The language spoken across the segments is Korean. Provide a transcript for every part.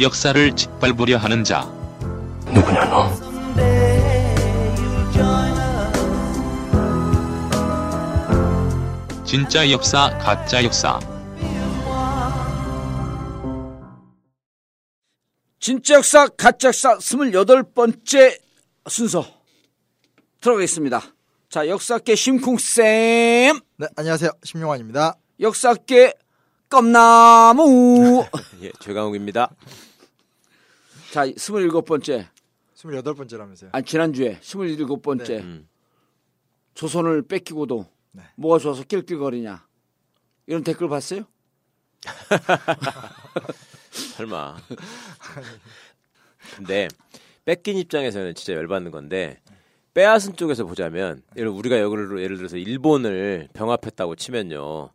역사를 짓밟으려 하는 자. 누구냐 너? 진짜 역사, 가짜 역사. 진짜 역사 가짜 역사 28번째 순서 들어가겠습니다. 자, 역사계 심쿵쌤, 네, 안녕하세요. 심용환입니다. 역사계 껌나무. 예, 최강욱입니다. 자, 27번째. 28번째라면서요. 아, 지난주에 27번째. 네. 음. 조선을 뺏기고도 네. 뭐가 좋아서 낄낄거리냐. 이런 댓글 봤어요? 설마. 근데 뺏긴 입장에서는 진짜 열받는 건데 빼앗은 쪽에서 보자면 예를 우리가 여기를 예를 들어서 일본을 병합했다고 치면요.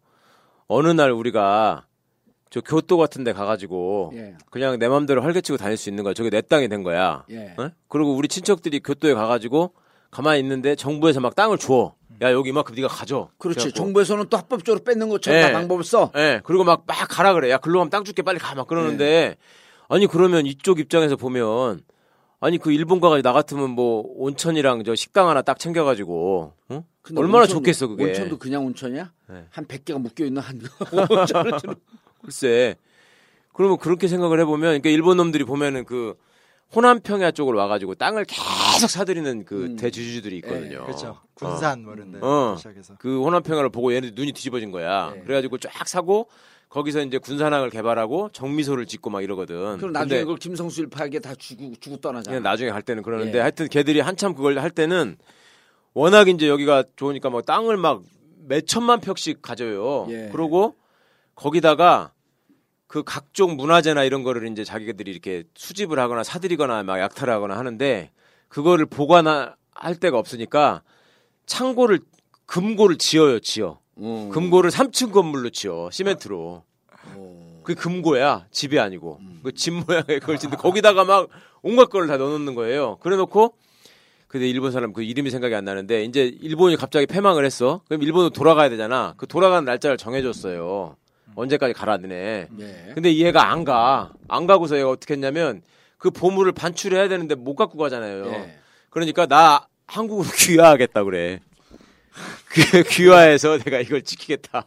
어느 날 우리가 저 교토 같은 데 가가지고 예. 그냥 내 맘대로 활개치고 다닐 수 있는 거야. 저게 내 땅이 된 거야. 예. 어? 그리고 우리 친척들이 교토에 가가지고 가만히 있는데 정부에서 막 땅을 줘. 야 여기 이만큼 네가 가져. 그렇지. 그래갖고 정부에서는 또 합법적으로 뺏는 것처럼 예. 다 방법을 써. 예, 그리고 막, 막 가라 그래. 야, 글로 가면 땅 줄게 빨리 가. 막 그러는데, 아니, 그러면 이쪽 입장에서 보면, 아니, 그 일본 가가지고 나 같으면 뭐, 온천이랑 저 식당 하나 딱 챙겨가지고, 어? 근데 얼마나 온천- 좋겠어, 그게. 온천도 그냥 온천이야? 네. 한 100개가 묶여 있는 한 온천을 좀- 글쎄. 그러면 그렇게 생각을 해보면, 그러니까 일본 놈들이 보면은 그, 호남 평야 쪽으로 와가지고 땅을 계속 사들이는 그 음. 대주주들이 있거든요. 그렇죠. 군산 뭐 이런 데 어. 시작해서. 그 호남 평야를 보고 얘네들 눈이 뒤집어진 거야. 네. 그래가지고 쫙 사고, 거기서 이제 군산항을 개발하고 정미소를 짓고 막 이러거든. 그럼 나중에 그걸 김성수 일파에게 다 주고 주고 떠나잖아. 그냥 나중에 할 때는 그러는데 예. 하여튼 걔들이 한참 그걸 할 때는 워낙 이제 여기가 좋으니까 막 땅을 막 몇 천만 평씩 가져요. 예. 그러고 거기다가 그 각종 문화재나 이런 거를 이제 자기들이 이렇게 수집을 하거나 사들이거나 막 약탈을 하거나 하는데 그거를 보관할 데가 없으니까 창고를 금고를 지어요, 지어. 어. 금고를 3층 건물로 지어. 시멘트로. 어. 그게 금고야 집이 아니고 그집 모양의 그걸 짓는데 거기다가 막 온갖 거를 다 넣어놓는 거예요. 그래놓고 근데 일본 사람 그 이름이 생각이 안 나는데 이제 일본이 갑자기 패망을 했어. 그럼 일본으로 돌아가야 되잖아. 그 돌아가는 날짜를 정해줬어요. 언제까지 가라 너네. 네. 근데 이 애가 안 가. 안 가고서 얘가 어떻게 했냐면 그 보물을 반출해야 되는데 못 갖고 가잖아요. 예. 그러니까 나 한국으로 귀화하겠다 그래. 귀- 귀화해서 내가 이걸 지키겠다.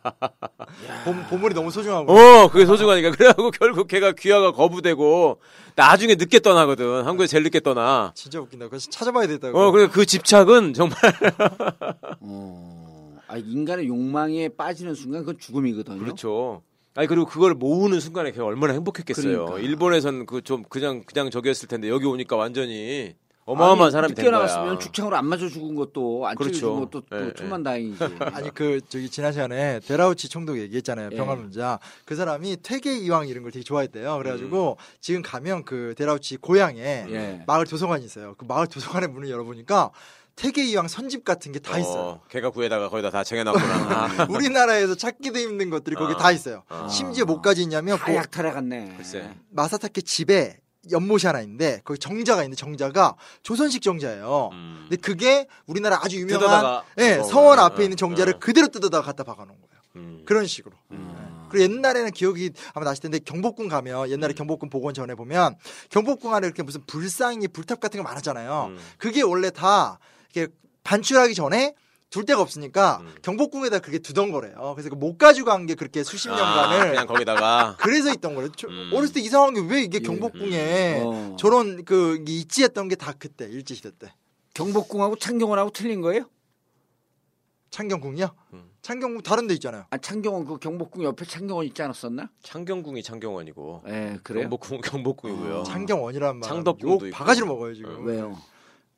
봄, 보물이 너무 소중하고. 어, 그게 소중하니까. 그래갖고 결국 걔가 귀화가 거부되고 나중에 늦게 떠나거든. 한국에 제일 늦게 떠나. 진짜 웃긴다. 그래서 찾아봐야 되다고. 어, 그래 그 집착은 정말 어. 아, 인간의 욕망에 빠지는 순간 그건 죽음이거든요. 그렇죠. 아니 그리고 그걸 모으는 순간에 걔가 얼마나 행복했겠어요. 그러니까. 일본에서는 그좀 그냥 그냥 저기였을 텐데 여기 오니까 완전히 어마어마한 아니, 사람이 된 거야. 죽창으로 안 맞아 죽은 것도 안 그렇죠. 죽은 것도 또 예, 예. 천만다행이지. 아니 그 저기 지난 시간에 데라우치 총독 얘기했잖아요. 예. 평화론자. 그 사람이 퇴계 이왕 이런 걸 되게 좋아했대요. 그래가지고 음. 지금 가면 그 데라우치 고향에 예. 마을 도서관이 있어요. 그 마을 도서관의 문을 열어보니까 퇴계 이왕 선집 같은 게 다 있어요. 어, 걔가 구에다가 거기다 다 쟁여놨구나. 우리나라에서 찾기도 힘든 것들이 거기 아. 다 있어요. 아. 심지어 뭐까지 있냐면 다그 약탈해 갔네. 글쎄. 마사타케 집에 연못이 하나 있는데 거기 정자가 있는데 정자가 조선식 정자예요. 음. 근데 그게 우리나라 아주 유명한 예, 어, 서원 어, 앞에 있는 정자를 어. 그대로 뜯어다가 갖다 박아놓은 거예요. 음. 그런 식으로. 음. 그리고 옛날에는 기억이 아마 나실 텐데 경복궁 가면 옛날에 경복궁 복원 전에 보면 경복궁 안에 이렇게 무슨 불상이 불탑 같은 거 많았잖아요. 음. 그게 원래 다 반출하기 전에 둘 데가 없으니까 음. 경복궁에다 그게 두던 거래요. 그래서 그못 가지고 간 게 그렇게 수십 아, 년간을 그냥 거기다가 그래서 있던 거래요. 저- 음. 어렸을 때 이상한 게 왜 이게 예. 경복궁에 어. 저런 그 있지했던 게 다 그때 일제 시대 때 경복궁하고 창경원하고 틀린 거예요? 창경궁이요? 음. 창경궁 다른 데 있잖아요. 아, 창경원 그 경복궁 옆에 창경원 있지 않았었나? 창경궁이 창경원이고 예, 그래요. 경복궁 경복궁이고요. 어. 창경원이라는 말. 창덕궁도. 바가지로 먹어요 지금. 어. 왜요?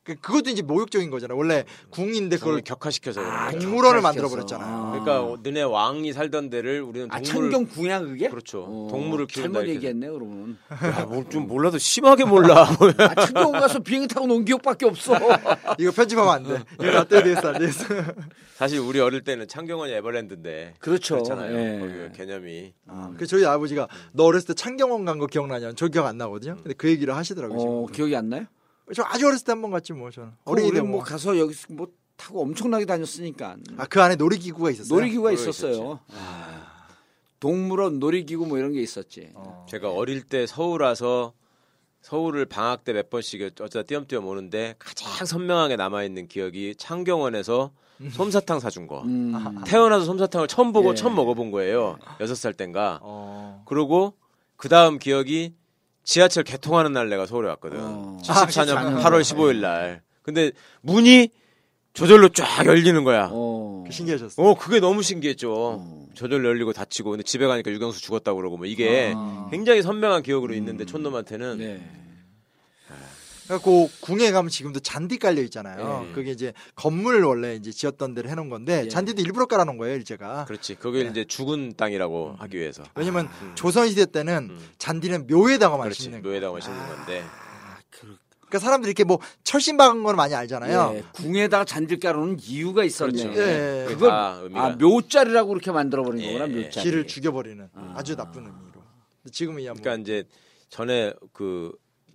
그, 그것도 이제 모욕적인 거잖아요. 원래 궁인데 그걸 격화시켜서 아. 동물원을. 만들어 버렸잖아요. 아. 그러니까 너네 왕이 살던 데를 우리는 아, 동물 창경궁이야 그게? 그렇죠. 어, 동물을 키운다 잘못 이렇게. 얘기했네 그러면. 야, 뭐좀 몰라도 심하게 몰라. 아, 창경원 가서 비행기 타고 논 기억밖에 없어. 이거 편집하면 안 돼. 이거 놔둬야 되겠어, 안 되겠어. 사실 우리 어릴 때는 창경원이 에버랜드인데 그렇죠. 그렇잖아요. 예. 거기 개념이. 아, 그 저희 아버지가 너 어렸을 때 창경원 간 거 기억나냐? 저 기억 안 나거든요. 근데 그 얘기를 하시더라고요. 어, 지금. 기억이 안 나요? 저 아주 어렸을 때 한 번 갔지 뭐 저는. 우리 어린이들 뭐 뭐. 가서 여기 뭐 타고 엄청나게 다녔으니까 아 그 안에 놀이기구가 있었어요. 놀이기구가 있었어요. 아, 동물원 놀이기구 뭐 이런 게 있었지. 어. 제가 어릴 때 서울 와서 서울을 방학 때 몇 번씩 어쩌다 띄엄띄엄 오는데 가장 선명하게 남아 있는 기억이 창경원에서 솜사탕 사준 거. 음. 태어나서 솜사탕을 처음 보고 예. 처음 먹어본 거예요. 여섯 살 땐가. 어. 그러고 그 다음 기억이 지하철 개통하는 날 내가 서울에 왔거든. 어. 74년 아, 8월 15일 날. 근데 문이 저절로 쫙 열리는 거야. 어. 신기하셨어. 어, 그게 너무 신기했죠. 어. 저절로 열리고 닫히고. 근데 집에 가니까 유경수 죽었다고 그러고 뭐 이게 아. 굉장히 선명한 기억으로 있는데 촌놈한테는 네. 그래갖고 궁에 가면 지금도 잔디 깔려 있잖아요. 예. 그게 이제 건물 원래 이제 지었던 데를 해놓은 건데 예. 잔디도 일부러 깔아놓은 거예요, 일제가. 그렇지. 그게 이제 죽은 땅이라고 하기 위해서. 왜냐면 음. 조선 시대 때는 음. 잔디는 묘에다가만 그렇지. 심는 거. 묘에다가 심는 건데. 그러니까 사람들이 이렇게 뭐 철심 박은 건 많이 알잖아요. 예, 궁에다가 잔디를 깔아놓은 이유가 있었네. 그렇죠. 예. 그게 그걸 다 의미가. 아 묘자리라고 그렇게 만들어 버린 예, 거구나 예. 묘자리. 기를 죽여버리는 아. 아주 나쁜 의미로. 지금이야 뭐. 그러니까 이제 전에 그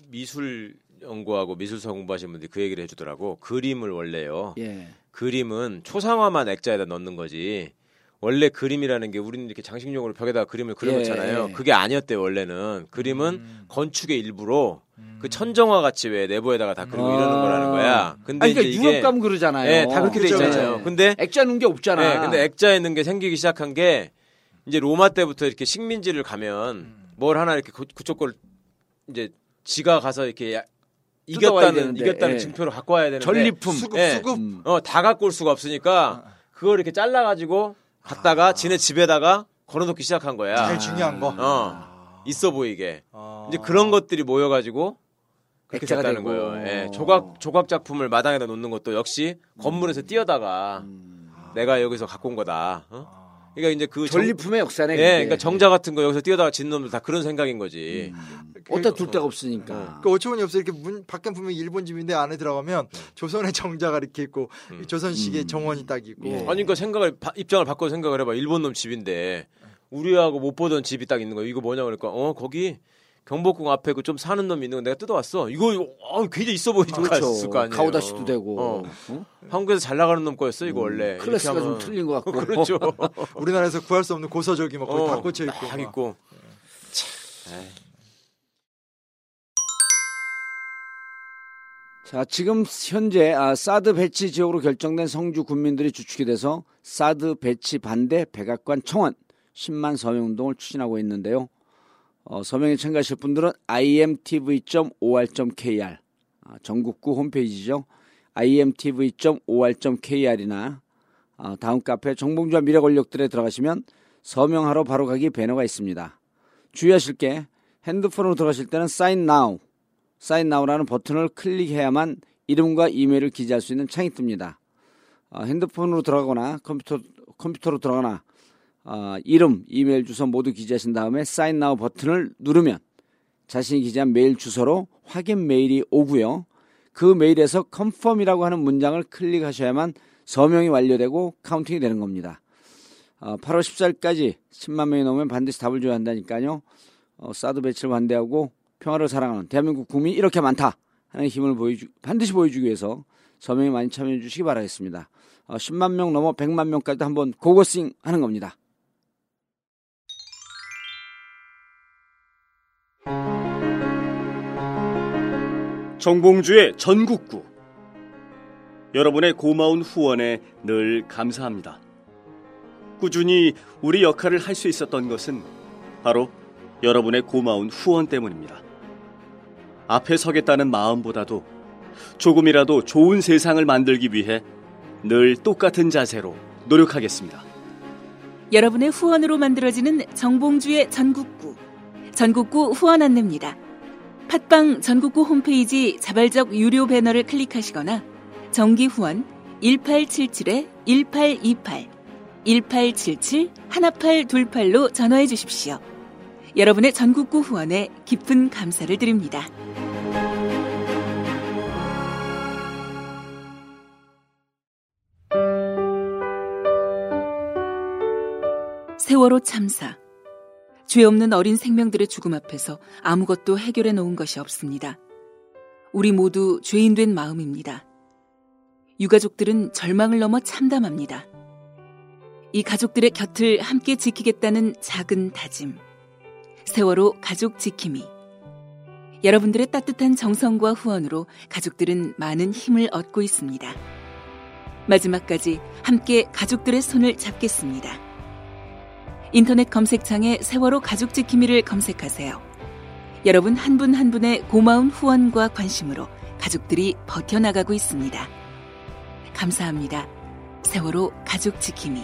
미술 연구하고 미술사 공부하신 분들이 그 얘기를 해주더라고. 그림을 원래요. 예. 그림은 초상화만 액자에다 넣는 거지. 원래 그림이라는 게 우리는 이렇게 장식용으로 벽에다가 그림을 그려놓잖아요. 예. 그게 아니었대요 원래는. 그림은 음. 건축의 일부로 음. 그 천정화 같이 왜 내부에다가 다 그리고 아. 이러는 거라는 거야. 근데 아니, 그러니까 이제 이게 가면 그러잖아요. 예, 다 그렇게 돼 그죠, 있잖아요. 그죠. 근데 액자 넣은 게 없잖아. 네, 근데 액자에 있는 게 생기기 시작한 게 이제 로마 때부터 이렇게 식민지를 가면 음. 뭘 하나 이렇게 그, 그쪽 걸 이제 지가 가서 이렇게 이겼다는 이겼다는 예. 증표를 갖고 와야 되는데 전리품. 수급 예. 수급 음. 어, 다 갖고 올 수가 없으니까 그걸 이렇게 잘라 가지고 갖다가 지네 집에다가 걸어놓기 시작한 거야. 제일 중요한 거. 어. 있어 보이게. 어. 이제 그런 것들이 모여 가지고 그렇게 됐다는 되고. 거예요. 예. 조각 조각 작품을 마당에다 놓는 것도 역시 건물에서 뛰어다가 음. 내가 여기서 갖고 온 거다. 어? 그러니까 이제 그 정- 전리품의 역사네. 예, 그게. 그러니까 정자 같은 거 여기서 뛰어다가 짓는 놈들 다 그런 생각인 거지. 어디다 둘 데가 없으니까. 그 어처구니 없어 이렇게 문 밖에 분명 일본 집인데 안에 들어가면 네. 조선의 정자가 이렇게 있고 음. 이 조선식의 음. 정원이 딱 있고 예. 아니 그러니까 생각을 바- 입장을 바꿔 생각을 해봐. 일본 놈 집인데 우리하고 못 보던 집이 딱 있는 거야. 이거 뭐냐 그러니까 어 거기 경복궁 앞에 그 좀 사는 놈이 있는 거 내가 뜯어왔어. 이거 어, 굉장히 있어 보이지 그렇죠. 갔을 거 아니에요. 가오다시도 되고. 어. 어? 한국에서 잘 나가는 놈 거였어 이거 원래. 이렇게 클래스가 좀 하면. 틀린 것 같고. 그렇죠. 우리나라에서 구할 수 없는 고서적이 막 거기 어, 다 꽂혀 있고 딱 막. 있고. 에이. 자, 지금 현재 아, 사드 배치 지역으로 결정된 성주 군민들이 주축이 돼서 사드 배치 반대 백악관 청원 10만 서명 운동을 추진하고 있는데요. 어, 서명에 참가하실 분들은 imtv.or.kr 아, 전국구 홈페이지죠. imtv.or.kr이나 아, 다음 카페 정봉주와 미래 권력들에 들어가시면 서명하러 바로 가기 배너가 있습니다. 주의하실 게 핸드폰으로 들어가실 때는 sign now 사인 나우라는 버튼을 클릭해야만 이름과 이메일을 기재할 수 있는 창이 뜹니다. 어, 핸드폰으로 들어가거나 컴퓨터, 컴퓨터로 들어가나 어, 이름, 이메일 주소 모두 기재하신 다음에 사인 나우 버튼을 누르면 자신이 기재한 메일 주소로 확인 메일이 오고요. 그 메일에서 confirm이라고 하는 문장을 클릭하셔야만 서명이 완료되고 counting이 되는 겁니다. 어, 8월 14일까지 10만 명이 넘으면 반드시 답을 줘야 한다니까요. 어, 사드 배치를 반대하고 평화를 사랑하는 대한민국 국민이 이렇게 많다 하는 힘을 보여주, 반드시 보여주기 위해서 서명이 많이 참여해 주시기 바라겠습니다. 어, 10만 명 넘어 100만 명까지 한번 고고싱 하는 겁니다. 정봉주의 전국구. 여러분의 고마운 후원에 늘 감사합니다. 꾸준히 우리 역할을 할 수 있었던 것은 바로 여러분의 고마운 후원 때문입니다. 앞에 서겠다는 마음보다도 조금이라도 좋은 세상을 만들기 위해 늘 똑같은 자세로 노력하겠습니다. 여러분의 후원으로 만들어지는 정봉주의 전국구. 전국구 후원 안내입니다. 팟빵 전국구 홈페이지 자발적 유료 배너를 클릭하시거나 정기 후원 1877-1828, 1877-1828로 전화해 주십시오. 여러분의 전국구 후원에 깊은 감사를 드립니다. 세월호 참사. 죄 없는 어린 생명들의 죽음 앞에서 아무것도 해결해 놓은 것이 없습니다. 우리 모두 죄인된 마음입니다. 유가족들은 절망을 넘어 참담합니다. 이 가족들의 곁을 함께 지키겠다는 작은 다짐. 세월호 가족 지킴이. 여러분들의 따뜻한 정성과 후원으로 가족들은 많은 힘을 얻고 있습니다. 마지막까지 함께 가족들의 손을 잡겠습니다. 인터넷 검색창에 세월호 가족 지킴이를 검색하세요. 여러분 한분한 분의 고마운 후원과 관심으로 가족들이 버텨나가고 있습니다. 감사합니다. 세월호 가족 지킴이.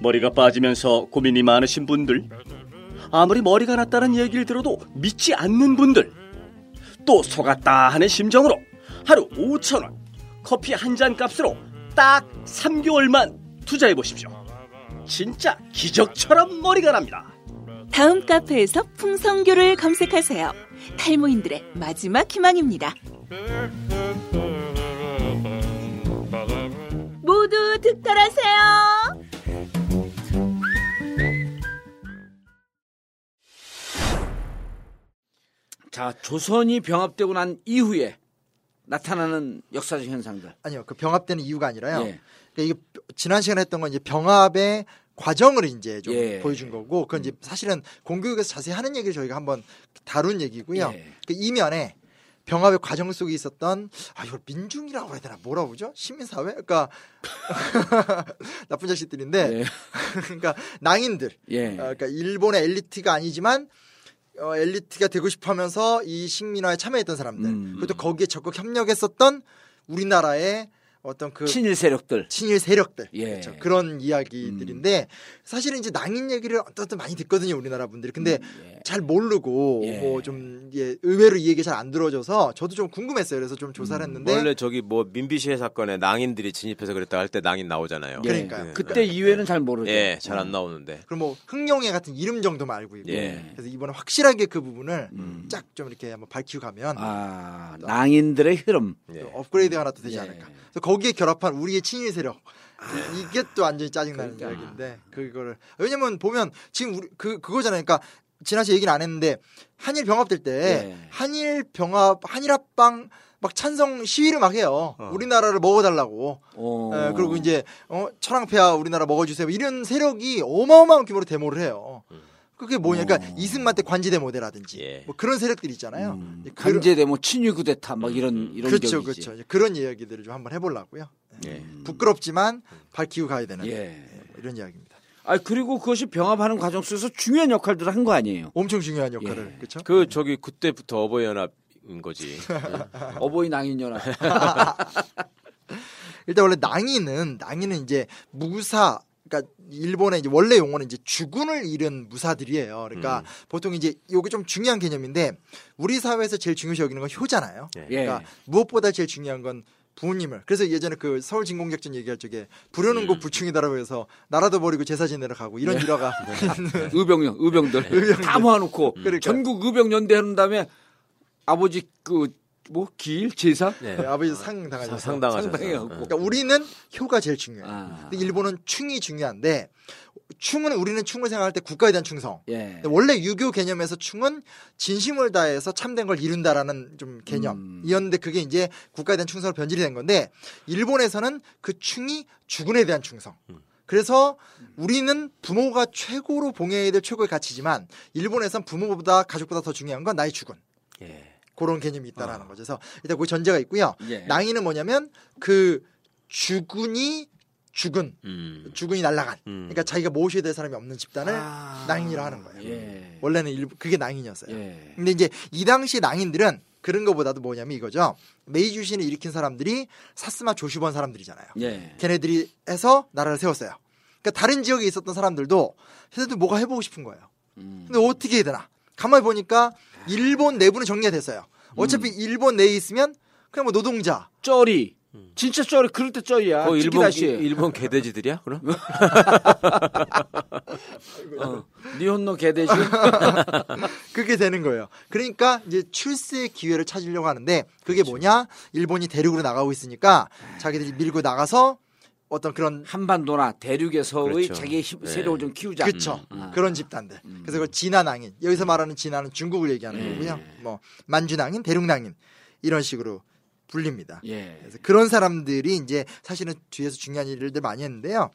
머리가 빠지면서 고민이 많으신 분들, 아무리 머리가 났다는 얘기를 들어도 믿지 않는 분들, 또 속았다 하는 심정으로 하루 5천 원 커피 한 잔 값으로 딱 3개월만 투자해 보십시오. 진짜 기적처럼 머리가 납니다. 다음 카페에서 풍성교를 검색하세요. 탈모인들의 마지막 희망입니다. 모두 득달하세요. 자, 조선이 병합되고 난 이후에 나타나는 역사적 현상들. 아니요, 그 병합되는 이유가 아니라요. 예. 그러니까 이게 지난 시간에 했던 건 이제 병합의 과정을 이제 좀 예. 보여준 거고, 그건 이제 사실은 공교육에서 자세히 하는 얘기를 저희가 한번 다룬 얘기고요. 예. 그 이면에 병합의 과정 속에 있었던 아 이걸 민중이라고 해야 되나 뭐라고 그러죠? 시민사회? 그러니까 나쁜 자식들인데 예. 그러니까 낭인들 예. 어, 그러니까 일본의 엘리트가 아니지만 어, 엘리트가 되고 싶어하면서 이 식민화에 참여했던 사람들 음. 그리고 또 거기에 적극 협력했었던 우리나라의 어떤 그 친일 세력들. 친일 세력들 예. 그렇죠. 그런 이야기들인데 사실은 이제 낭인 얘기를 어떤 많이 듣거든요 우리나라 분들이 근데 예. 잘 모르고 예. 뭐좀 예, 의외로 이 얘기 잘 안 들어줘서 저도 좀 궁금했어요 그래서 좀 조사를 했는데 원래 저기 뭐 민비시해 사건에 낭인들이 진입해서 그랬다 할 때 낭인 나오잖아요. 예. 그러니까요. 그때 이후에는 잘 모르죠. 예, 잘 안 나오는데. 그럼 뭐 흥룡회 같은 이름 정도만 알고 있고 예. 그래서 이번에 확실하게 그 부분을 음. 쫙좀 이렇게 한번 밝히고 가면 아, 낭인들의 흐름. 예. 업그레이드가 하나 또 되지 예. 않을까. 거기에 결합한 우리의 친일 세력. 이게 또 완전히 짜증나는 그러니까. 이야기인데 그거를 왜냐면 보면 지금 우리 그 그거잖아요. 그러니까 지난주에 얘기는 안 했는데 한일 병합 될 때 예. 한일 병합 한일 합방 막 찬성 시위를 막 해요. 어. 우리나라를 먹어달라고. 어. 예, 그리고 이제 어, 천황폐하 우리나라 먹어주세요. 이런 세력이 어마어마한 규모로 데모를 해요. 그게 뭐냐? 그러니까 어. 이승만 때 관제 데모대라든지 예. 뭐 그런 세력들 있잖아요. 음, 그런- 강제데모 친일 쿠데타 막 이런 이런 그렇죠, 격이지. 그렇죠. 그런 이야기들을 좀 한번 해보려고요. 예. 부끄럽지만 밝히고 가야 되는 예. 예, 뭐 이런 이야기입니다. 아 그리고 그것이 병합하는 과정 속에서 중요한 역할들을 한 거 아니에요. 엄청 중요한 역할을 예. 그렇죠. 그 저기 그때부터 어버이 연합인 거지. 어버이 낭인 연합. 일단 원래 낭인은 낭인은 이제 무사 그러니까 일본의 이제 원래 용어는 이제 주군을 잃은 무사들이에요. 그러니까 음. 보통 이제 요게 좀 중요한 개념인데 우리 사회에서 제일 중요시 여기는 건 효잖아요. 예. 예. 그러니까 무엇보다 제일 중요한 건 부모님을. 그래서 예전에 그 서울 진공작전 얘기할 적에 부르는 음. 곳 부충이다라고 해서 나라도 버리고 제사 지내러 가고 이런 네. 일화가 의병령, 의병들 의병들. 다 모아놓고 그러니까. 전국 의병 연대 하는 다음에 아버지 그 뭐 기일 제사 네. 네, 아버지 상 당하셔서 사- 상당하셔서. 상당해갖고. 그러니까 우리는 효가 제일 중요해요. 아. 근데 일본은 충이 중요한데 충은 우리는 충을 생각할 때 국가에 대한 충성. 예. 원래 유교 개념에서 충은 진심을 다해서 참된 걸 이룬다라는 좀 음. 개념이었는데 그게 이제 국가에 대한 충성으로 변질이 된 건데 일본에서는 그 충이 주군에 대한 충성. 그래서 우리는 부모가 최고로 봉해야 될 최고의 가치지만 일본에선 부모보다 가족보다 더 중요한 건 나의 주군. 예. 그런 개념이 있다라는 거죠. 그래서 일단 그 전제가 있고요. 예. 낭인은 뭐냐면 그 주군이 죽은 음. 주군이 날라간 음. 그러니까 자기가 모셔야 될 사람이 없는 집단을 아. 낭인이라 하는 거예요. 예. 원래는 일 그게 낭인이었어요. 예. 근데 이제 이 당시 낭인들은 그런 거보다도 뭐냐면 이거죠. 메이주 신을 일으킨 사람들이 사스마 조슈번 사람들이잖아요. 예. 걔네들이 해서 나라를 세웠어요. 그러니까 다른 지역에 있었던 사람들도 걔네들 뭐가 해보고 싶은 거예요. 음. 근데 어떻게 해야 되나? 가만히 보니까 일본 내부는 정리가 됐어요. 어차피 음. 일본 내에 있으면 그냥 뭐 노동자, 쩌리. 진짜 쩌리. 그럴 때 쩌리야. 그 일본 찌기다시. 일본 개돼지들이야? 그럼? 어. 니혼노 개돼지. 그게 되는 거예요. 그러니까 이제 출세 기회를 찾으려고 하는데 그게 뭐냐? 일본이 대륙으로 나가고 있으니까 자기들이 밀고 나가서 어떤 그런 한반도나 대륙에서의 그렇죠. 자기의 힘, 네. 세력을 좀 키우자. 그쵸 음. 그런 집단들 그래서 그 진화낭인 여기서 말하는 진화는 중국을 얘기하는 예. 거고요 뭐 만주낭인 대륙낭인 이런 식으로 불립니다 예. 그래서 그런 사람들이 이제 사실은 뒤에서 중요한 일들 많이 했는데요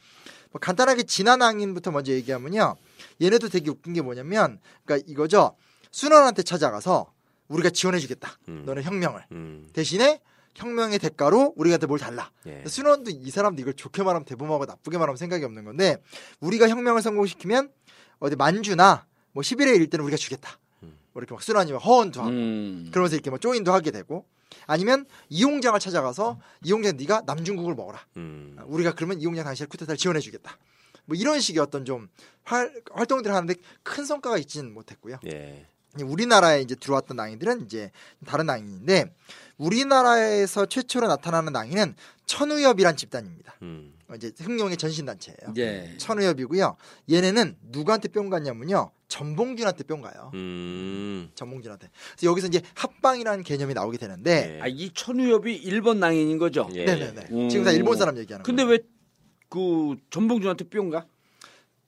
뭐 간단하게 진화낭인부터 먼저 얘기하면요 얘네도 되게 웃긴 게 뭐냐면 그러니까 이거죠 순원한테 찾아가서 우리가 지원해주겠다 음. 너네 혁명을 음. 대신에 혁명의 대가로 우리한테 뭘 달라. 예. 순원도 이 사람도 이걸 좋게 말하면 대범하고 나쁘게 말하면 생각이 없는 건데 우리가 혁명을 성공시키면 어디 만주나 뭐 11회 일 때는 우리가 주겠다. 음. 뭐 이렇게 막 순원이 막 허언도 하고 음. 그러면서 이렇게 뭐 조인도 하게 되고 아니면 이용장을 찾아가서 이용장 네가 남중국을 먹어라. 음. 우리가 그러면 이용장 당신의 쿠데타를 지원해주겠다. 뭐 이런 식의 어떤 좀 활, 활동들을 하는데 큰 성과가 있지는 못했고요. 예. 우리나라에 이제 들어왔던 낭인들은 이제 다른 낭인인데 우리나라에서 최초로 나타나는 낭인은 천우엽이란 집단입니다. 음. 어, 이제 흥룡의 전신 단체예요. 예. 천우엽이고요. 얘네는 누구한테 뿅 갔냐면요. 전봉준한테 뿅 가요. 음. 전봉준한테. 그래서 여기서 이제 합방이라는 개념이 나오게 되는데, 예. 아, 이 천우엽이 일본 낭인인 거죠. 예. 네네네. 음. 지금 다 일본 사람 얘기하는 근데 거예요. 왜그 전봉준한테 뿅가?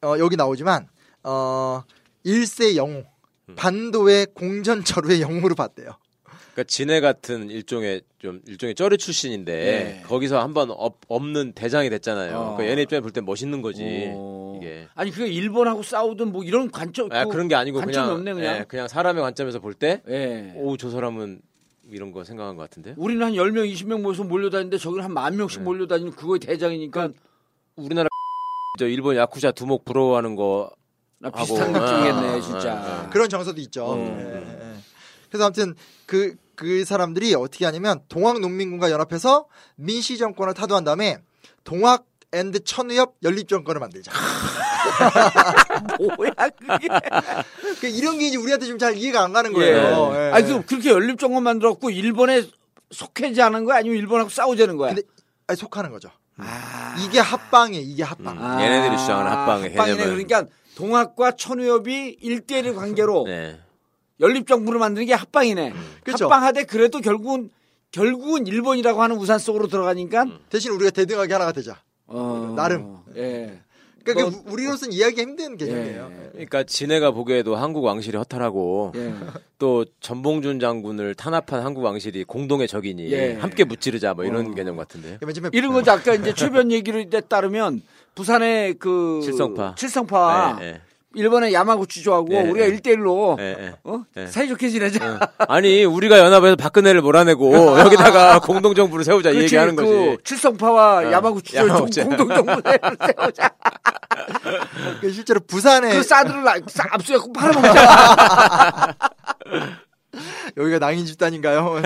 어, 여기 나오지만 어, 일세 영웅 반도의 공전절후의 영웅으로 봤대요. 그러니까 지네 같은 일종의 좀 일종의 쩌리 출신인데 예. 거기서 한번 업, 없는 대장이 됐잖아요. 어. 그 얘네 입장에 볼 땐 멋있는 거지. 어. 이게. 아니 그게 일본하고 싸우든 뭐 이런 관점 아, 그 그런 게 아니고 관점이 그냥 없네 그냥. 예, 그냥 사람의 관점에서 볼때 예. 오저 사람은 이런 거 생각한 것 같은데. 우리는 한 10명, 20명 모여서 몰려다니는데 저기는 한 만 명씩 네. 몰려다니는 그거의 대장이니까 우리나라 저 일본 야쿠자 두목 부러워하는 거 나. 비슷한 아, 느낌이겠네 아, 진짜. 아, 그런 정서도 있죠. 음. 예, 예, 예. 그래서 아무튼 그, 그 사람들이 어떻게 하냐면 동학 농민군과 연합해서 민씨 정권을 타도한 다음에 동학 and 천우협 연립 정권을 만들자. 뭐야 그게? 그 이런 게 이제 우리한테 좀 잘 이해가 안 가는 거예요. 예. 아니 그 그렇게 연립 정권 만들었고 일본에 속해지 않은 거야 아니면 일본하고 싸우자는 거야? 근데 아니, 속하는 거죠. 아, 이게 합방이에요. 이게 합방. 음. 얘네들이 주장하는 합방의 합방이네. 개념은. 그러니까 동학과 천우엽이 일대일 관계로 네. 연립정부를 만드는 게 합방이네. 그쵸. 합방하되 그래도 결국은 결국은 일본이라고 하는 우산 속으로 들어가니까 대신 우리가 대등하게 하나가 되자. 어, 나름. 예. 그러니까 뭐- 그 우리로서는 이해하기 힘든 개념이에요. 예. 그러니까 진해가 보기에도 한국 왕실이 허탈하고 예. 또 전봉준 장군을 탄압한 한국 왕실이 공동의 적이니 예. 함께 무찌르자 뭐 이런 어. 개념 같은데. 이런 거죠. 아까 이제 최변 얘기를 따르면 부산의 그 칠성파. 칠성파와 예, 예. 일본의 야마구치조하고 예, 우리가 예. 일대일로 예, 예. 어? 예. 사이좋게 지내자. 어. 아니 우리가 연합해서 박근혜를 몰아내고 여기다가 공동 정부를 세우자 이 그렇지, 얘기하는 그 거지. 칠성파와 어, 야마구치조 야마구치. 공동정부를 세우자. 그 실제로 부산에 그싹 압수해갖고 팔아먹자. 여기가 낭인 집단인가요?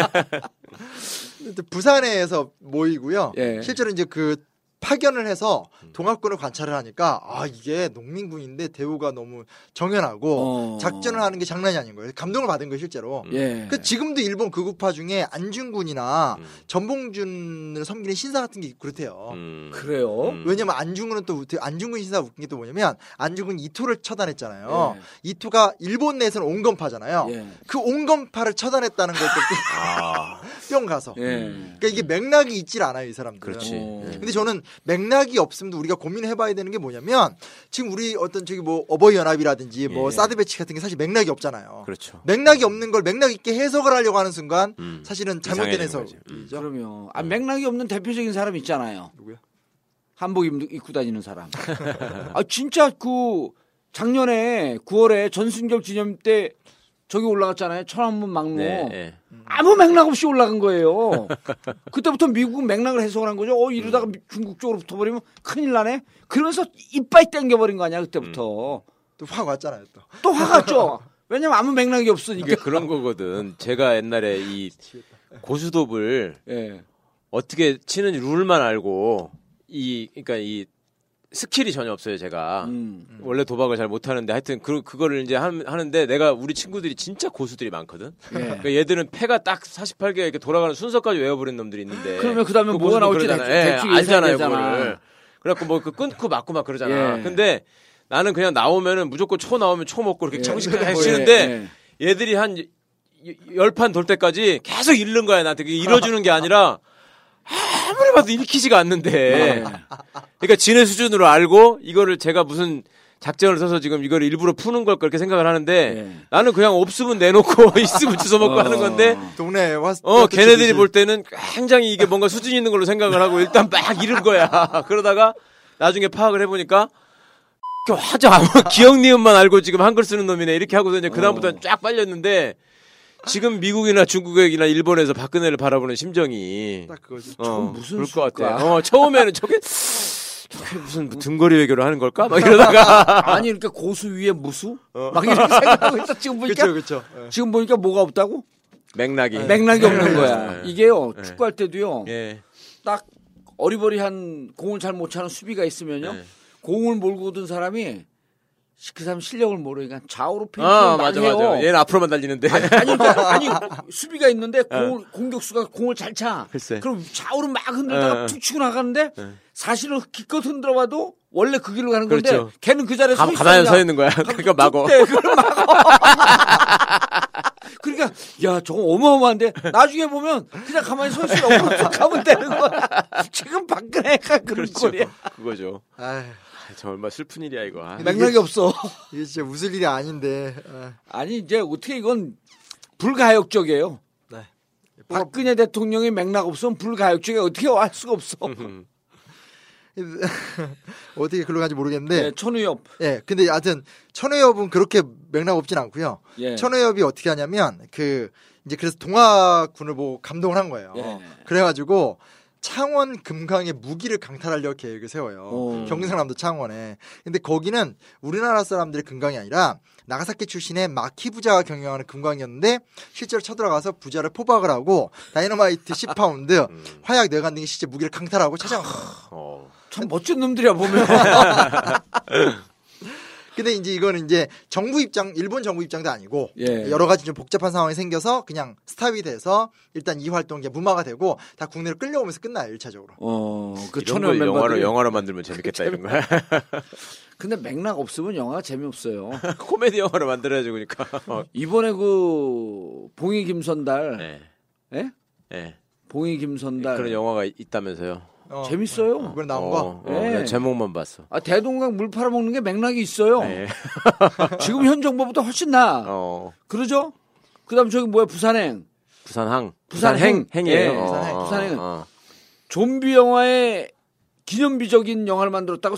부산에서 모이고요. 예. 실제로 이제 그 파견을 해서 동학군을 관찰을 하니까 아 이게 농민군인데 대우가 너무 정연하고 어. 작전을 하는 게 장난이 아닌 거예요. 감동을 받은 거예요 실제로. 예. 그 지금도 일본 극우파 중에 안중근이나 음. 전봉준을 섬기는 신사 같은 게 그렇대요. 음. 그래요? 음. 왜냐면 안중근은 또 안중근 신사 웃긴 게 또 뭐냐면 안중근 이토를 처단했잖아요. 예. 이토가 일본 내에서는 온건파잖아요. 예. 그 온건파를 처단했다는 걸또 아, 뿅 가서. 예. 그러니까 이게 맥락이 있질 않아요, 이 사람들은. 그렇지. 어. 예. 근데 저는 맥락이 없음도 우리가 고민해봐야 되는 게 뭐냐면 지금 우리 어떤 저기 뭐 어버이 연합이라든지 뭐 예. 사드 배치 같은 게 사실 맥락이 없잖아요. 그렇죠. 맥락이 없는 걸 맥락 있게 해석을 하려고 하는 순간 음. 사실은 잘못된 거지. 음. 해석이죠. 그러면 아, 맥락이 없는 대표적인 사람 있잖아요. 누구야? 한복 입- 입고 다니는 사람. 아 진짜 그 작년에 9월에 전순결 기념 때 저기 올라갔잖아요. 천안문 막로. 네, 예. 아무 맥락 없이 올라간 거예요. 그때부터 미국은 맥락을 해석을 한 거죠. 어 이러다가 미- 중국 쪽으로 붙어버리면 큰일 나네. 그러면서 이빨 땡겨버린 거 아니야 그때부터. 또확 왔잖아요, 또. 또 화갔죠. 왜냐면 아무 맥락이 없으니까. 이게 그런 거거든. 제가 옛날에 이 고스톱을 예. 어떻게 치는지 룰만 알고 이 그러니까 이 스킬이 전혀 없어요, 제가. 음. 원래 도박을 잘 못하는데 하여튼 그, 그거를 이제 하, 하는데 내가 우리 친구들이 진짜 고수들이 많거든. 예. 그러니까 얘들은 패가 딱 48개 이렇게 돌아가는 순서까지 외워버린 놈들이 있는데. 그러면 그다음에 그 뭐가 나올지 예, 알잖아요. 그거를. 그래갖고 뭐 그 끊고 맞고 막 그러잖아. 예. 근데 나는 그냥 나오면은 무조건 초 나오면 초 먹고 이렇게 예. 정식하게 예, 치는데 예. 얘들이 한 열 판 돌 때까지 계속 잃는 거야 나한테 잃어주는 게 아니라 아무 아무리 봐도 읽히지가 않는데. 네. 그러니까 진의 수준으로 알고 이거를 제가 무슨 작전을 써서 지금 이거를 일부러 푸는 걸 그렇게 생각을 하는데 네. 나는 그냥 없으면 내놓고 있으면 주워 먹고 어. 하는 건데 동네에 와. 어 걔네들이 볼 때는 굉장히 이게 뭔가 수준 있는 걸로 생각을 하고 일단 막 잃은 거야. 그러다가 나중에 파악을 해보니까 화장 아무 기억 니은만 알고 지금 한글 쓰는 놈이네 이렇게 하고서 이제 그 다음부터는 쫙 빨렸는데 지금 미국이나 중국이나 일본에서 박근혜를 바라보는 심정이 딱 그거지. 어, 무슨 그럴 것? 같아. 어, 처음에는 저게 저게 무슨 등거리 외교를 하는 걸까? 막 이러다가 아니 그러니까 고수 위에 무수 막 이렇게 생각하고 있어 지금 보니까 그렇죠, 그렇죠. 지금 보니까 뭐가 없다고 맥락이 맥락이 없는 거야 네. 이게요 네. 축구할 때도요 예. 딱 어리버리한 공을 잘 못 차는 수비가 있으면요 네. 공을 몰고 오던 사람이 그 사람 실력을 모르니까 좌우로 페인트를 아 많이 맞아 해요. 맞아. 얘는 앞으로만 달리는데. 아니, 그러니까, 아니 수비가 있는데 공을, 공격수가 공을 잘 차. 글쎄. 그럼 좌우로 막 흔들다가 어. 툭 치고 나가는데 네. 사실은 기껏 흔들어봐도 원래 그 길로 가는 건데 그렇죠. 걔는 그 자리에 가, 서 가만히 서 있는 거야. 그러니까 막어. 네, 그걸 막어. 그러니까 야 저거 어마어마한데 나중에 보면 그냥 가만히 서 있으면 오른쪽 가면 되는 거야. 지금 박근혜가 그런 그렇죠. 꼴이야. 그거죠. 아휴, 아, 저 얼마 슬픈 일이야 이거. 아. 맥락이 없어. 이게 진짜 웃을 일이 아닌데. 아, 아니 이제 어떻게 이건 불가역적이에요. 네. 박근혜 대통령의 맥락 없으면 불가역적이 어떻게 할 수가 없어. 음. 어떻게 글로 가는지 모르겠는데. 네, 천우엽. 예, 근데 하여튼 천우협은 그렇게 맥락 없진 않고요. 예. 천우협이 어떻게 하냐면 그 이제 그래서 동학군을 보고 감동을 한 거예요. 예. 그래가지고 창원 금광에 무기를 강탈하려고 계획을 세워요. 오. 경상남도 창원에. 근데 거기는 우리나라 사람들의 금광이 아니라 나가사키 출신의 마키 부자가 경영하는 금광이었는데 실제로 쳐들어가서 부자를 포박을 하고 다이너마이트 10파운드, 음. 화약 뇌관 등의 실제 무기를 강탈하고 찾아간 거예요. 어. 참 멋진 놈들이야 보면. 근데 이제 이거는 이제 정부 입장, 일본 정부 입장도 아니고 예. 여러 가지 좀 복잡한 상황이 생겨서 그냥 스탑이 돼서 일단 이 활동이 무마가 되고 다 국내로 끌려오면서 끝나요, 1차적으로. 어, 그걸 영화로. 영화로 만들면 재밌겠다 이런 거야. 근데 맥락 없으면 영화가 재미없어요. 코미디 영화로 만들어야지 그러니까. 어. 이번에 그 봉이 김선달, 네. 예? 네. 봉이 김선달 그런 영화가 있- 있다면서요. 어, 재밌어요. 이번에 나온 어, 거. 어, 네. 그냥 제목만 봤어. 아 대동강 물 팔아먹는 게 맥락이 있어요. 네. 지금 현 정부보다 훨씬 나. 어. 그러죠? 그다음 저기 뭐야 부산행 부산항. 부산행. 행이에요. 예, 어, 부산행. 어, 부산행. 어. 좀비 영화의 기념비적인 영화를 만들었다고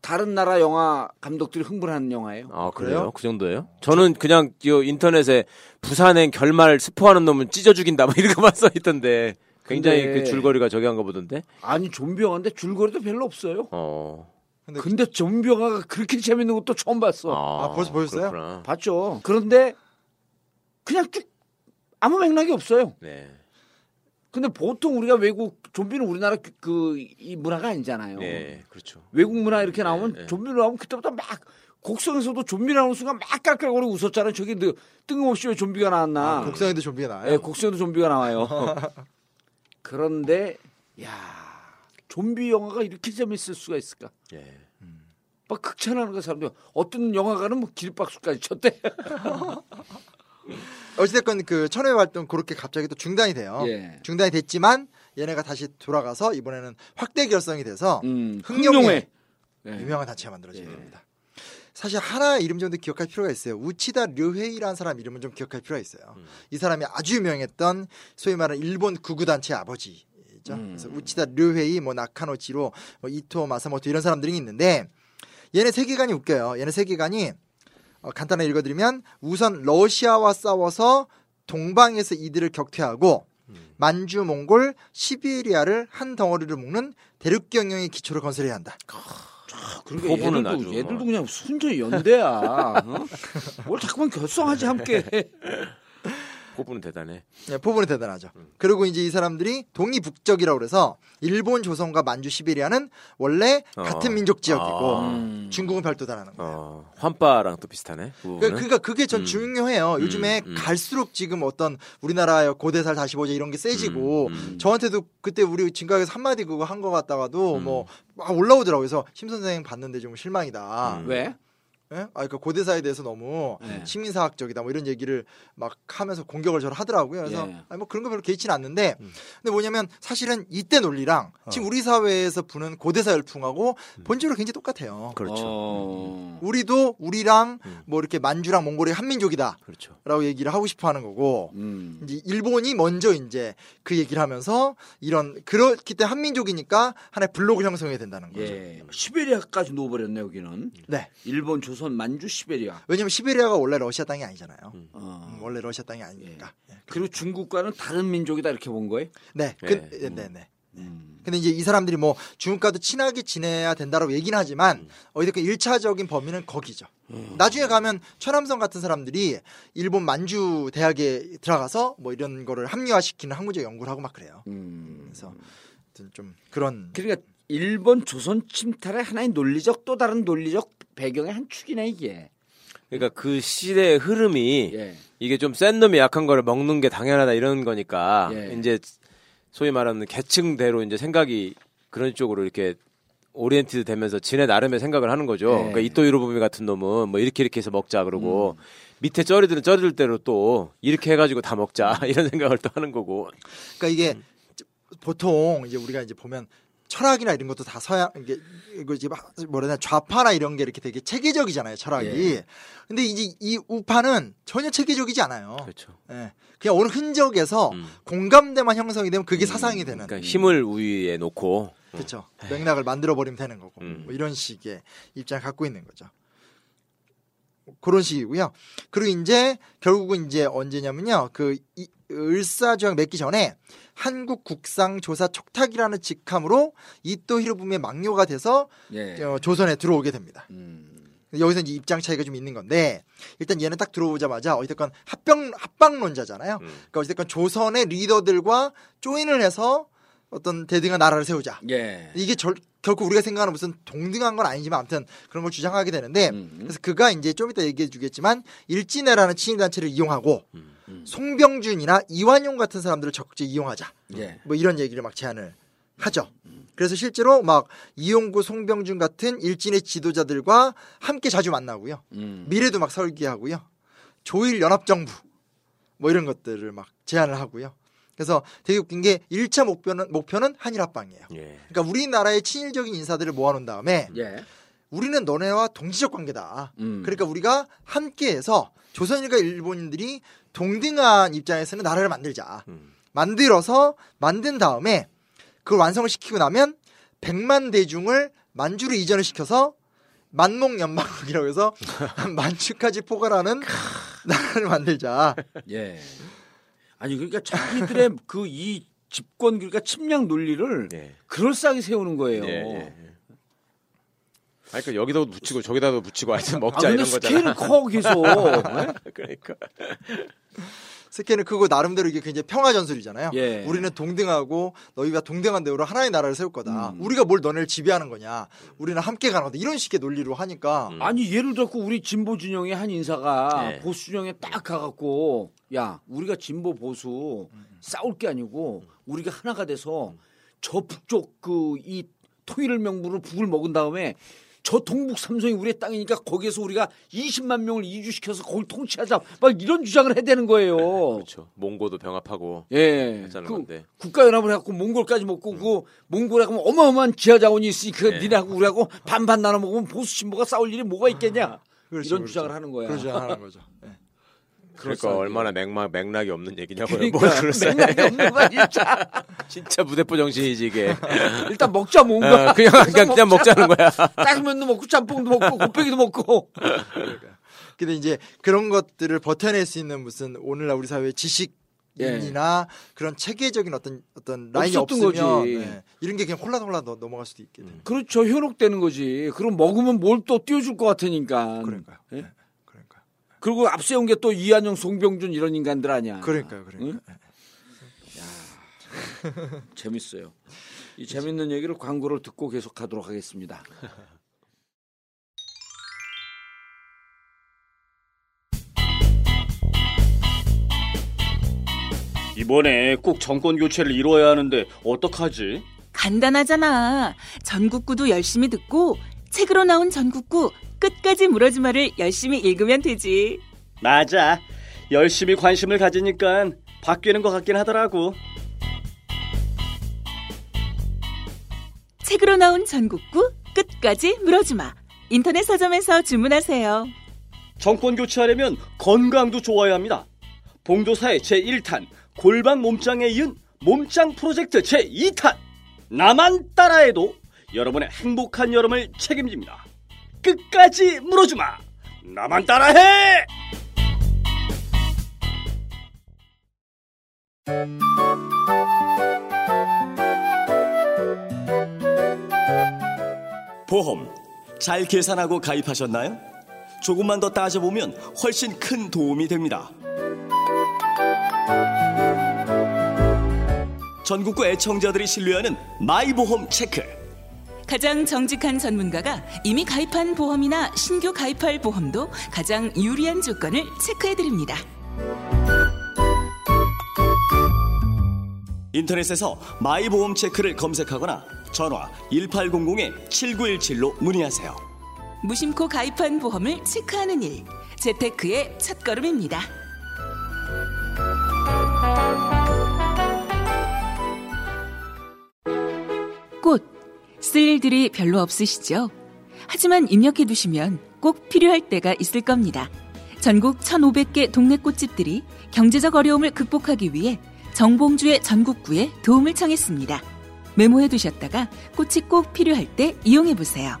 다른 나라 영화 감독들이 흥분하는 영화예요. 아 그래요? 그래요? 그 정도예요? 저는 그냥 이 인터넷에 부산행 결말 스포하는 놈은 찢어 죽인다 뭐 이런 거만 써 있던데 굉장히 근데- 그 줄거리가 저기 한거 보던데. 아니 좀비 영화인데 줄거리도 별로 없어요. 어. 근데 근데 좀비 영화가 그렇게 재밌는 것도 처음 봤어. 아, 벌써 보셨어요? 그렇구나. 봤죠. 그런데 그냥 쭉 아무 맥락이 없어요. 네. 근데 보통 우리가 외국 좀비는 우리나라 그 이 문화가 아니잖아요. 네, 그렇죠. 외국 문화 이렇게 나오면 네, 네. 좀비 나오면 그때부터 막 곡성에서도 좀비 나오는 순간 막 깔깔거리고 웃었잖아요. 저기 너 뜬금없이 왜 좀비가 나왔나? 아, 곡성에도 좀비가 나와요. 예, 곡성에도 좀비가 나와요. 그런데 야 좀비 영화가 이렇게 재밌을 수가 있을까? 예. 막 극찬하는 거 사람들 어떤 영화가는 뭐 기립박수까지 쳤대. 어찌됐건 그 천혜 활동 그렇게 갑자기 또 중단이 돼요. 예. 중단이 됐지만 얘네가 다시 돌아가서 이번에는 확대 결성이 돼서 음, 흥룡회. 흥룡회. 예. 유명한 단체가 만들어지게 예. 됩니다. 사실 하나 이름 정도 기억할 필요가 있어요. 우치다 류헤이라는 사람 이름은 좀 기억할 필요가 있어요. 음. 이 사람이 아주 유명했던 소위 말하는 일본 구구 단체의 아버지 죠. 음. 그래서 우치다 류헤이, 뭐 나카노치로, 뭐 이토 마사모토 이런 사람들이 있는데 얘네 세계관이 웃겨요. 얘네 세계관이 어, 간단하게 읽어드리면 우선 러시아와 싸워서 동방에서 이들을 격퇴하고 만주, 몽골, 시베리아를 한 덩어리를 묶는 대륙 경영의 기초를 건설해야 한다. 그거는 얘들도 아주 얘들도 뭐. 그냥 순전히 연대야. 어? 뭘 자꾸만 결성하지 함께. 그분은 대단해. 네, 포부는 대단하죠. 그리고 이제 이 사람들이 동이 북적이라고 그래서 일본, 조선과 만주, 시베리아는 원래 어. 같은 민족 지역이고 아. 음. 중국은 별도다라는 거예요. 어, 환빠랑 또 비슷하네. 그 그, 부분은. 그러니까 그게 전 음. 중요해요. 음, 요즘에 음. 갈수록 지금 어떤 우리나라의 고대살 다시 보자 이런 게 세지고 음, 음. 저한테도 그때 우리 진각에서 한마디 그거 한 거 같다가도 음. 뭐막 올라오더라고요. 그래서 심 선생 봤는데 좀 실망이다. 음. 왜? 예? 아, 그러니까 고대사에 대해서 너무 네. 식민사학적이다 뭐 이런 얘기를 막 하면서 공격을 저를 하더라고요. 그래서 예. 아니, 뭐 그런 거 별로 개의치는 않는데 음. 근데 뭐냐면 사실은 이때 논리랑 어. 지금 우리 사회에서 부는 고대사 열풍하고 음. 본질로 굉장히 똑같아요. 그렇죠. 어. 우리도 우리랑 음. 뭐 이렇게 만주랑 몽골이 한민족이다라고 그렇죠. 얘기를 하고 싶어 하는 거고 음. 이제 일본이 먼저 이제 그 얘기를 하면서 이런 그렇기 때문에 한민족이니까 하나의 블록을 형성해야 된다는 거죠. 예. 시베리아까지 놓아버렸네 여기는. 네. 일본, 조 선, 만주, 시베리아. 왜냐면 시베리아가 원래 러시아 땅이 아니잖아요. 어. 음, 원래 러시아 땅이 아니니까. 예. 그리고 중국과는 다른 민족이다 이렇게 본 거예요? 네. 네. 그, 네, 네, 네. 음. 근데 이제 이 사람들이 뭐 중국과도 친하게 지내야 된다라고 얘기는 하지만 어디든 일차적인 범위는 거기죠. 나중에 가면 최남성 같은 사람들이 일본 만주 대학에 들어가서 뭐 이런 거를 합리화시키는 학문적 연구를 하고 막 그래요. 음. 그래서 좀 그런 그러니까 일본 조선 침탈의 하나의 논리적 또 다른 논리적 배경의 한 축이네 이게. 그러니까 그 시대의 흐름이 예. 이게 좀 센 놈이 약한 거를 먹는 게 당연하다 이런 거니까 예. 이제 소위 말하는 계층대로 이제 생각이 그런 쪽으로 이렇게 oriented 되면서 지네 나름의 생각을 하는 거죠. 예. 그러니까 이토 히로부미 같은 놈은 뭐 이렇게 이렇게 해서 먹자 그러고 음. 밑에 쩌리들은 쩌리들 대로 또 이렇게 해가지고 다 먹자 이런 생각을 또 하는 거고. 그러니까 이게 보통 이제 우리가 이제 보면 철학이나 이런 것도 다 서양 이게 이거 이제 막 뭐라 해야 좌파나 이런 게 이렇게 되게 체계적이잖아요 철학이. 예. 근데 이제 이 우파는 전혀 체계적이지 않아요. 그렇죠. 예. 그냥 어느 흔적에서 음. 공감대만 형성이 되면 그게 사상이 되는. 그러니까 힘을 우위에 놓고 그렇죠. 맥락을 만들어 버리면 되는 거고 음. 뭐 이런 식의 입장을 갖고 있는 거죠. 그런 식이고요. 그리고 이제 결국은 이제 언제냐면요. 그 이, 을사조약 맺기 전에 한국 국상 조사 촉탁이라는 직함으로 이토 히로부미의 막료가 돼서 예. 어, 조선에 들어오게 됩니다. 음. 여기서 이제 입장 차이가 좀 있는 건데 일단 얘는 딱 들어오자마자 어쨌건 합병 합방론자잖아요. 음. 그러니까 어쨌건 조선의 리더들과 조인을 해서 어떤 대등한 나라를 세우자. 예. 이게 절, 결코 우리가 생각하는 무슨 동등한 건 아니지만 아무튼 그런 걸 주장하게 되는데 음. 그래서 그가 이제 좀 이따 얘기해 주겠지만 일진회라는 친일 단체를 이용하고 음. 송병준이나 이완용 같은 사람들을 적극적으로 이용하자. 예. 뭐 이런 얘기를 막 제안을 하죠. 그래서 실제로 막 이용구, 송병준 같은 일진의 지도자들과 함께 자주 만나고요. 음. 미래도 막 설계하고요. 조일 연합 정부 뭐 이런 것들을 막 제안을 하고요. 그래서 되게 웃긴 게 1차 목표는 목표는 한일 합방이에요. 예. 그러니까 우리나라의 친일적인 인사들을 모아놓은 다음에 예. 우리는 너네와 동지적 관계다. 음. 그러니까 우리가 함께해서 조선인과 일본인들이 동등한 입장에서는 나라를 만들자. 음. 만들어서 만든 다음에 그걸 완성을 시키고 나면 백만 대중을 만주로 이전을 시켜서 만목 연방국이라고 해서 만주까지 포괄하는 나라를 만들자. 예. 아니 그러니까 자기들의 그 이 집권 그러니까 침략 논리를 예. 그럴싸하게 세우는 거예요. 예, 예. 아니, 그러니까 여기다도 붙이고 저기다도 붙이고 하여튼 아 먹자 근데 이런 거잖아. 스케일 커 계속. 예? 그러니까. 스케일은 그거 나름대로 이게 굉장히 평화 전술이잖아요. 예. 우리는 동등하고 너희가 동등한 대우로 하나의 나라를 세울 거다. 음. 우리가 뭘 너네를 지배하는 거냐. 우리는 함께 가는 거다. 이런 식의 논리로 하니까 음. 아니 예를 들고 우리 진보 진영의 한 인사가 예. 보수 진영에 딱 가갖고 야 우리가 진보 보수 싸울 게 아니고 우리가 하나가 돼서 저 북쪽 그 이 통일을 명분으로 북을 먹은 다음에 저 동북 삼성이 우리의 땅이니까 거기에서 우리가 20만 명을 이주시켜서 거길 통치하자 막 이런 주장을 해야 되는 거예요. 그렇죠. 몽고도 병합하고 예. 하자는 그. 국가연합을 해갖고 몽골까지 먹고 그 몽골에 가면 어마어마한 기하 자원이 있으니 그 예. 니네하고 우리하고 반반 나눠 먹으면 보수 진보가 싸울 일이 뭐가 있겠냐. 그렇죠, 이런 그렇죠. 주장을 하는 거야. 그런 주장을 하는 거죠. 예. 그러니까. 얼마나 맥락 맥락이 없는 얘기냐고요. 그러니까. 맥락이 없는 거야 진짜. 진짜 무대포 정신이지 이게. 일단 먹자 뭔가. 어, 그냥 그냥 그냥 먹자 는 거야. 짜장면도 먹고 짬뽕도 먹고 곱빼기도 먹고. 근데 이제 그런 것들을 버텨낼 수 있는 무슨 오늘날 우리 사회의 지식 인이나 그런 체계적인 어떤 어떤 라인이 예. 없었던 없으면 거지. 예, 이런 게 그냥 홀라홀라 넘- 넘어갈 수도 있게 되는. 그렇죠 현혹되는 거지. 그럼 먹으면 뭘 또 띄워줄 것 같으니까. 그러니까요. 예? 그리고 앞세운 게 또 이한영, 송병준 이런 인간들 아니야. 그러니까요. 그러니까. 응? 재밌어요. 이 재밌는 얘기를 광고를 듣고 계속하도록 하겠습니다. 이번에 꼭 정권 교체를 이루어야 하는데 어떡하지? 간단하잖아. 전국구도 열심히 듣고 책으로 나온 전국구 끝까지 물어주마를 열심히 읽으면 되지. 맞아. 열심히 관심을 가지니까 바뀌는 것 같긴 하더라고. 책으로 나온 전국구 끝까지 물어주마. 인터넷 서점에서 주문하세요. 정권 교체하려면 건강도 좋아야 합니다. 봉도사의 제1탄 골반 몸짱에 이은 몸짱 프로젝트 제2탄 나만 따라해도 여러분의 행복한 여름을 책임집니다. 끝까지 물어주마. 나만 따라해. 보험 잘 계산하고 가입하셨나요? 조금만 더 따져보면 훨씬 큰 도움이 됩니다. 전국구 애청자들이 신뢰하는 마이보험 체크. 가장 정직한 전문가가 이미 가입한 보험이나 신규 가입할 보험도 가장 유리한 조건을 체크해드립니다. 인터넷에서 마이보험 체크를 검색하거나 전화 1800-7917로 문의하세요. 무심코 가입한 보험을 체크하는 일. 재테크의 첫걸음입니다. 쓸 일들이 별로 없으시죠? 하지만 입력해 두시면 꼭 필요할 때가 있을 겁니다. 전국 1,500개 동네 꽃집들이 경제적 어려움을 극복하기 위해 정봉주의 전국구에 도움을 청했습니다. 메모해 두셨다가 꽃이 꼭 필요할 때 이용해 보세요.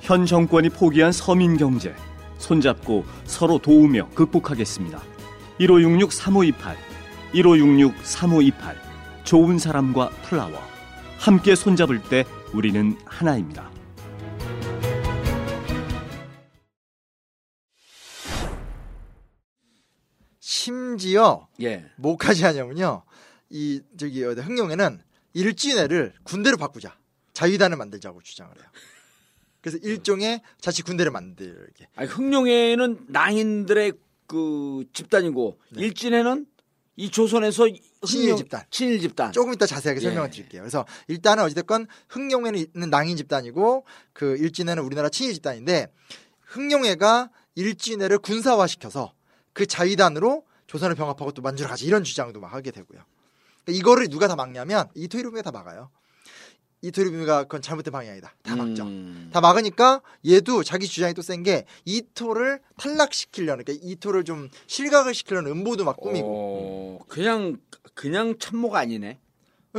현 정권이 포기한 서민 경제 손잡고 서로 도우며 극복하겠습니다. 1566-3528 1566-3528 좋은 사람과 플라워 함께 손잡을 때 우리는 하나입니다. 심지어 예. 뭐까지 하냐면요. 이 저기 흥룡에는 일진회를 군대로 바꾸자. 자위단을 만들자고 주장을 해요. 그래서 일종의 자치 군대를 만들게. 아니, 흥룡에는 낭인들의 그 집단이고 일진에는 이 조선에서 네. 친일 집단. 친일 집단. 조금 이따 자세하게 예. 설명을 드릴게요. 그래서 일단은 어찌됐건 흥룡에는 있는 낭인 집단이고 그 일진회는 우리나라 친일 집단인데 흥룡회가 일진회를 군사화시켜서 그 자위단으로 조선을 병합하고 또 만주를 가지 이런 주장도 막 하게 되고요. 그러니까 이거를 누가 다 막냐면 이토이루미가 다 막아요. 이토이루미가 그건 잘못된 방향이다. 다 막죠. 음. 다 막으니까 얘도 자기 주장이 또 센 게 이토를 탈락시키려는 그러니까 이토를 좀 실각을 시키려는 음보도 막 꾸미고 어, 그냥 그냥 참모가 아니네.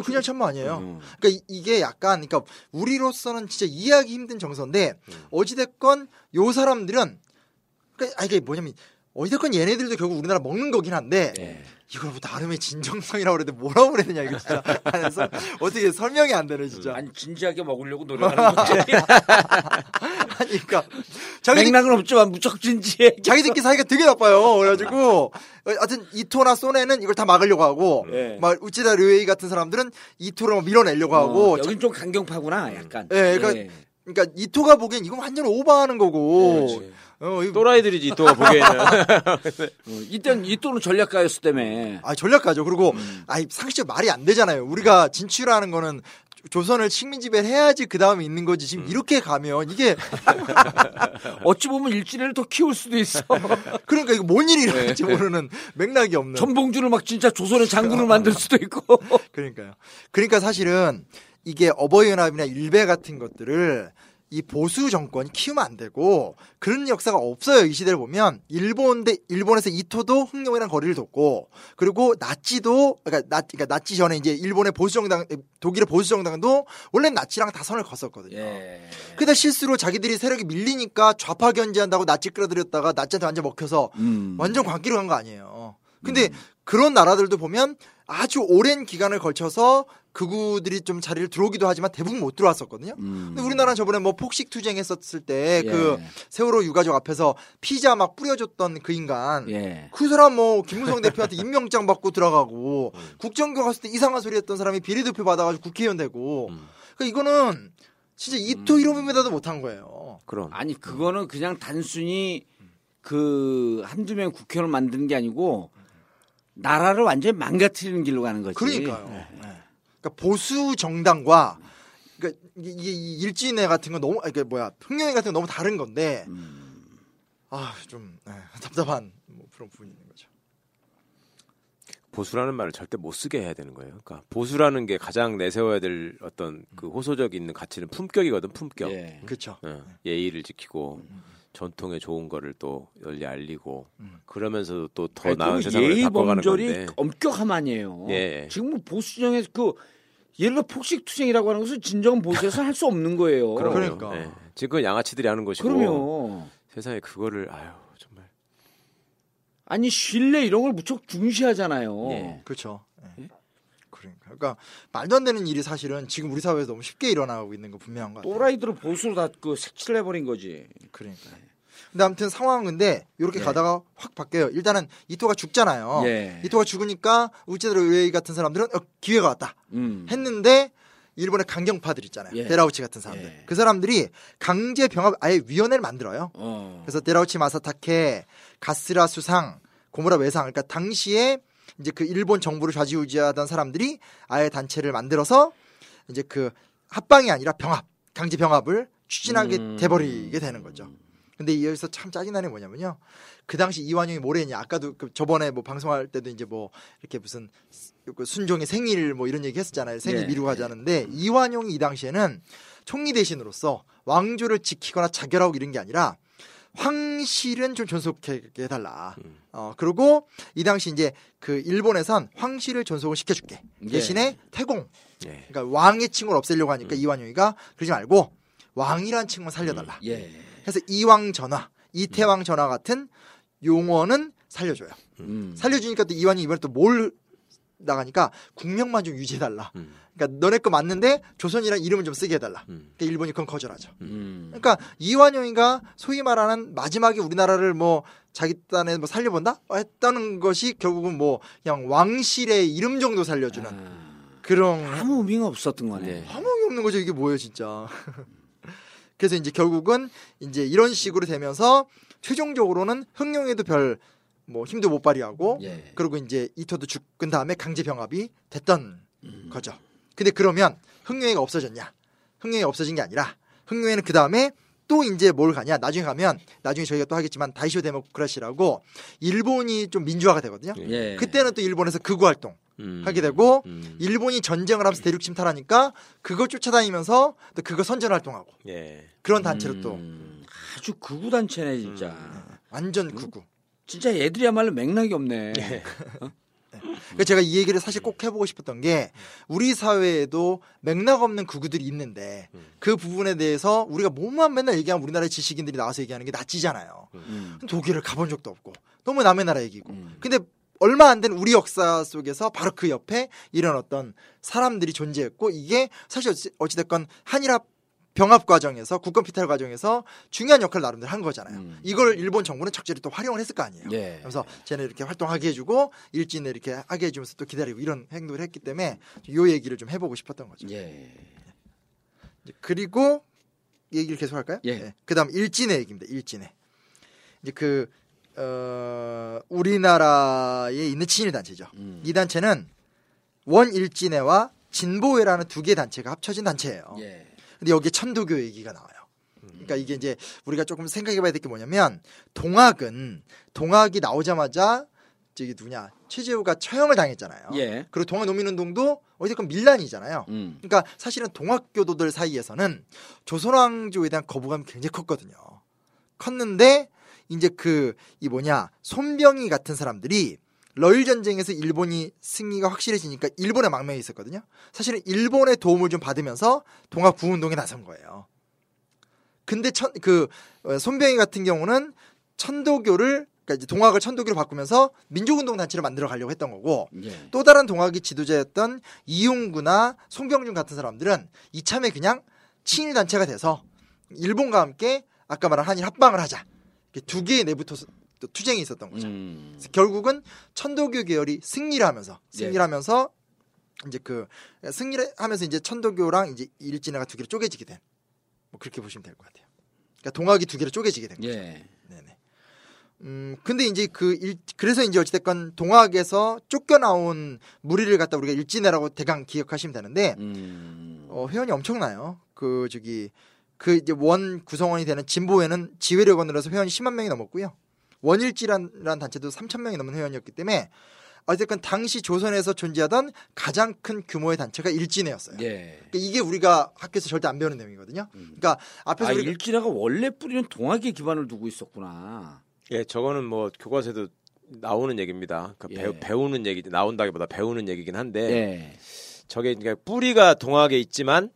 그냥 참모 아니에요. 음. 그러니까 이- 이게 약간 그러니까 우리로서는 진짜 이해하기 힘든 정서인데 어찌 됐건 요 사람들은 그러니까 아 이게 뭐냐면 어찌됐건 얘네들도 결국 우리나라 먹는 거긴 한데 예. 이걸 뭐 나름의 진정성이라고 그래도 뭐라고 되냐 이거 진짜 하면서 어떻게 설명이 안 되네 진짜 아니 진지하게 먹으려고 노력하는 거지. 아니 그러니까 자기들, 맥락은 없지만 무척 진지해. 자기들끼리 사이가 되게 나빠요 그래가지고 하여튼 이토나 소네는 이걸 다 막으려고 하고 예. 막 우찌다 르웨이 같은 사람들은 이토를 막 밀어내려고 하고 어, 여긴 좀 강경파구나, 약간. 예, 그러니까 그러니까 이토가 보기엔 이건 완전 오버하는 거고. 그렇지. 어, 이거- 또라이들이지 또 보기에는. 어, 이땐 이 또는 전략가였을 때문에. 아 전략가죠. 그리고 음. 아이 상식적 말이 안 되잖아요. 우리가 진출하는 거는 조선을 식민 지배를 해야지 그 다음에 있는 거지. 음. 지금 이렇게 가면 이게 어찌 보면 일진을 더 키울 수도 있어. 그러니까 이거 뭔 일이 일어날지 네. 모르는 맥락이 없는. 전봉주를 막 진짜 조선의 장군을 만들 수도 있고. 그러니까요. 그러니까 사실은 이게 어버이연합이나 일베 같은 것들을 이 보수 정권이 키우면 안 되고 그런 역사가 없어요. 이 시대를 보면 일본 대 일본에서 이토도 흥룡이랑 거리를 뒀고 그리고 나치도 그러니까 나 그러니까 나치 전에 이제 일본의 보수 정당 독일의 보수 정당도 원래 나치랑 다 선을 걷었거든요. 예. 근데 실수로 자기들이 세력이 밀리니까 좌파 견제한다고 나치 끌어들였다가 나치한테 완전 먹혀서 음. 완전 광기로 간 거 아니에요. 근데 그런 나라들도 보면 아주 오랜 기간을 걸쳐서 극우들이 좀 자리를 들어오기도 하지만 대부분 못 들어왔었거든요. 음. 근데 우리나라는 저번에 뭐 폭식 투쟁했었을 때 예. 그 세월호 유가족 앞에서 피자 막 뿌려줬던 그 인간 예. 그 사람 뭐 김무성 대표한테 임명장 받고 들어가고 국정교 갔을 때 이상한 소리 했던 사람이 비례대표 받아가지고 국회의원 되고 음. 그러니까 이거는 진짜 이토 이로미메다도 못한 거예요. 그럼. 아니 그거는 그냥 단순히 그 한두 명 국회의원을 만드는 게 아니고 나라를 완전히 망가뜨리는 길로 가는 거지. 그러니까요. 네. 그러니까 보수 정당과 그러니까 이게 일진회 같은 건 너무 아, 이게 뭐야 흥룡회 같은 건 너무 다른 건데 아좀 답답한 뭐 그런 부분이 있는 거죠. 보수라는 말을 절대 못 쓰게 해야 되는 거예요. 그러니까 보수라는 게 가장 내세워야 될 어떤 그 호소적 있는 가치는 품격이거든, 품격. 예. 그렇죠. 어, 예의를 지키고 전통에 좋은 거를 또 널리 알리고 그러면서도 또더 아니, 나은 그 세상을 예의 바꿔가는 범절이 건데. 엄격함 아니에요. 예. 지금 뭐 보수 진영에 그 예를 들어 폭식 투쟁이라고 하는 것은 진정한 보수에서 할 수 없는 거예요. 그러니까. 예. 지금 그건 양아치들이 하는 것이고 그럼요. 세상에 그거를 아유 정말 아니 신뢰 이런 걸 무척 중시하잖아요. 예. 그렇죠. 예. 그러니까. 그러니까 말도 안 되는 일이 사실은 지금 우리 사회에서 너무 쉽게 일어나고 있는 거 분명한 것 같아요. 또라이들을 보수로 다 그 색칠해 버린 거지. 그러니까. 근데 아무튼 상황은 근데 이렇게 예. 가다가 확 바뀌어요. 일단은 이토가 죽잖아요. 예. 이토가 죽으니까 우체대로 의회 같은 사람들은 어, 기회가 왔다 음. 했는데 일본의 강경파들 있잖아요. 예. 데라우치 같은 사람들. 예. 그 사람들이 강제 병합 아예 위원회를 만들어요. 어. 그래서 데라우치 마사타케, 가스라 수상, 고무라 외상. 그러니까 당시에 이제 그 일본 정부를 좌지우지하던 사람들이 아예 단체를 만들어서 이제 그 합방이 아니라 병합, 강제 병합을 추진하게 음. 돼버리게 되는 거죠. 근데 여기서 참 짜증나는 게 뭐냐면요. 그 당시 이완용이 뭐래 했냐. 아까도 그 저번에 뭐 방송할 때도 이제 뭐 이렇게 무슨 그 순종의 생일 뭐 이런 얘기 했었잖아요. 생일 예. 미루고 하자는데 이완용이 이 당시에는 총리 대신으로서 왕조를 지키거나 자결하고 이런 게 아니라 황실은 좀 존속해 해달라. 어 그리고 이 당시 이제 그 일본에선 황실을 존속을 시켜줄게. 예. 대신에 태공, 예. 그러니까 왕의 칭호를 없애려고 하니까 이완용이가 그러지 말고 왕이란 칭호 살려달라. 예. 해서 이왕 전화, 이태왕 전화 같은 용어는 살려줘요. 음. 살려주니까 또 이완이 이번에 또 뭘 나가니까 국명만 좀 유지해달라. 음. 그러니까 너네 거 맞는데 조선이란 이름을 좀 쓰게 해달라. 음. 그러니까 일본이 그건 거절하죠. 음. 그러니까 이완용이가 소위 말하는 마지막에 우리나라를 뭐 자기 딴에 뭐 살려본다 했다는 것이 결국은 뭐 그냥 왕실의 이름 정도 살려주는 아, 그런 아무 의미가 없었던 거네. 네. 아무 의미 없는 거죠. 이게 뭐예요, 진짜. 그래서 이제 결국은 이제 이런 식으로 되면서 최종적으로는 흥룡에도 별 뭐 힘도 못 발휘하고 예. 그리고 이제 이토도 죽은 다음에 강제 병합이 됐던 음. 거죠. 근데 그러면 흥룡회가 없어졌냐? 흥룡회가 없어진 게 아니라 흥룡회는 그 다음에 또 이제 뭘 가냐? 나중에 가면 나중에 저희가 또 하겠지만 다이쇼 데모크라시라고 일본이 좀 민주화가 되거든요. 예. 그때는 또 일본에서 극우 활동 음. 하게 되고 음. 일본이 전쟁을 하면서 대륙 침탈하니까 그거 쫓아다니면서 또 그거 선전 활동하고 예. 그런 단체로 또 음, 아주 극우 단체네 진짜. 완전 극우. 진짜 애들이야말로 맥락이 없네. 그러니까 제가 이 얘기를 사실 꼭 해보고 싶었던 게 우리 사회에도 맥락 없는 극우들이 있는데 그 부분에 대해서 우리가 뭐만 맨날 얘기하면 우리나라의 지식인들이 나와서 얘기하는 게 낫지잖아요. 음. 독일을 가본 적도 없고 너무 남의 나라 얘기고. 음. 근데 얼마 안 된 우리 역사 속에서 바로 그 옆에 이런 어떤 사람들이 존재했고 이게 사실 어찌- 어찌됐건 한일합 병합 과정에서 국권 피탈 과정에서 중요한 역할을 나름대로 한 거잖아요. 음. 이걸 일본 정부는 적절히 또 활용을 했을 거 아니에요. 예. 그래서 쟤네 이렇게 활동하게 해주고 일진에 이렇게 하게 해주면서 또 기다리고 이런 행동을 했기 때문에 요 얘기를 좀 해보고 싶었던 거죠. 예. 그리고 얘기를 계속 할까요? 예. 그다음 일진의 얘기입니다. 일진의 이제 그 어, 우리나라에 있는 친일 단체죠. 음. 이 단체는 원일진회와 진보회라는 두 개 단체가 합쳐진 단체예요. 예. 근데 여기에 천도교 얘기가 나와요. 그러니까 이게 이제 우리가 조금 생각해봐야 될 게 뭐냐면 동학은 동학이 나오자마자 저기 누구냐 최재우가 처형을 당했잖아요. 예. 그리고 동학 농민운동도 어쨌건 밀란이잖아요. 음. 그러니까 사실은 동학교도들 사이에서는 조선왕조에 대한 거부감이 굉장히 컸거든요. 컸는데 이제 그 이 뭐냐 손병희 같은 사람들이 러일 전쟁에서 일본이 승리가 확실해지니까 일본에 망명이 있었거든요. 사실은 일본의 도움을 좀 받으면서 동학 부운동에 나선 거예요. 근데 천, 그 어, 손병희 같은 경우는 천도교를 그러니까 이제 동학을 천도교로 바꾸면서 민족운동 단체를 만들어 가려고 했던 거고 예. 또 다른 동학의 지도자였던 이용구나 송병준 같은 사람들은 이참에 그냥 친일 단체가 돼서 일본과 함께 아까 말한 한일 합방을 하자. 두 개의 내부 토, 또 투쟁이 있었던 거죠. 음. 결국은 천도교 계열이 승리를 하면서 승리를 예. 하면서 이제 그 승리를 하면서 이제 천도교랑 이제 일진회가 두 개로 쪼개지게 된. 뭐 그렇게 보시면 될 것 같아요. 그러니까 동학이 두 개로 쪼개지게 된 거죠. 예. 네네. 음, 근데 이제 그 일, 그래서 이제 어찌됐건 동학에서 쫓겨나온 무리를 갖다 우리가 일진회라고 대강 기억하시면 되는데, 음. 어, 회원이 엄청나요. 그 저기 그 이제 원 구성원이 되는 진보회는 지회력원으로 해서 회원이 10만 명이 넘었고요. 원일지라는 단체도 3천 명이 넘는 회원이었기 때문에 어쨌든 당시 조선에서 존재하던 가장 큰 규모의 단체가 일진회였어요. 예. 그러니까 이게 우리가 학교에서 절대 안 배우는 내용이거든요. 그러니까 앞에서 아, 일진화가 원래 뿌리는 동학에 기반을 두고 있었구나. 예, 저거는 뭐 교과서에도 나오는 얘기입니다. 그 예. 배우, 배우는 얘기 나온다기보다 배우는 얘기긴 한데 예. 저게 그러니까 뿌리가 동학에 있지만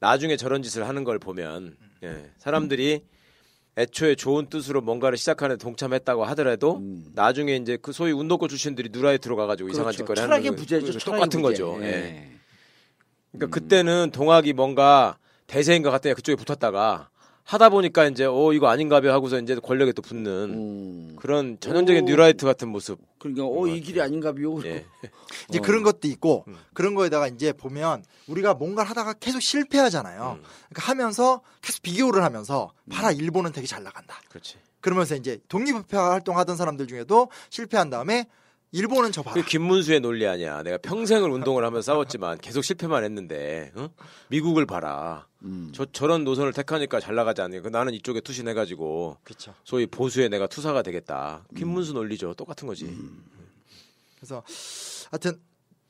나중에 저런 짓을 하는 걸 보면 예, 사람들이 애초에 좋은 뜻으로 뭔가를 시작하는 데 동참했다고 하더라도 음. 나중에 이제 그 소위 운동권 출신들이 누라에 들어가가지고 이상한 그렇죠. 짓거리 하는 철학의 거- 부재죠. 똑같은 부재. 거죠. 예. 예. 그러니까 그때는 동학이 뭔가 대세인 것 같더니 그쪽에 붙었다가 하다 보니까 이제 어 이거 아닌가벼 하고서 이제 권력에 또 붙는 음. 그런 전형적인 오. 뉴라이트 같은 모습. 그러니까 어이 길이 아닌가비요. 예. 이제 어. 그런 것도 있고 음. 그런 거에다가 이제 보면 우리가 뭔가를 하다가 계속 실패하잖아요. 음. 그러니까 하면서 계속 비교를 하면서 봐라 일본은 되게 잘 나간다. 그렇지. 그러면서 이제 독립협회 활동하던 사람들 중에도 실패한 다음에 일본은 저 봐라. 그 김문수의 논리 아니야. 내가 평생을 운동을 하면서 싸웠지만 계속 실패만 했는데 어? 미국을 봐라. 음. 저 저런 노선을 택하니까 잘 나가지 않니? 그 나는 이쪽에 투신해가지고 그렇죠. 소위 보수에 내가 투사가 되겠다. 김문수 논리죠. 똑같은 거지. 그래서 하여튼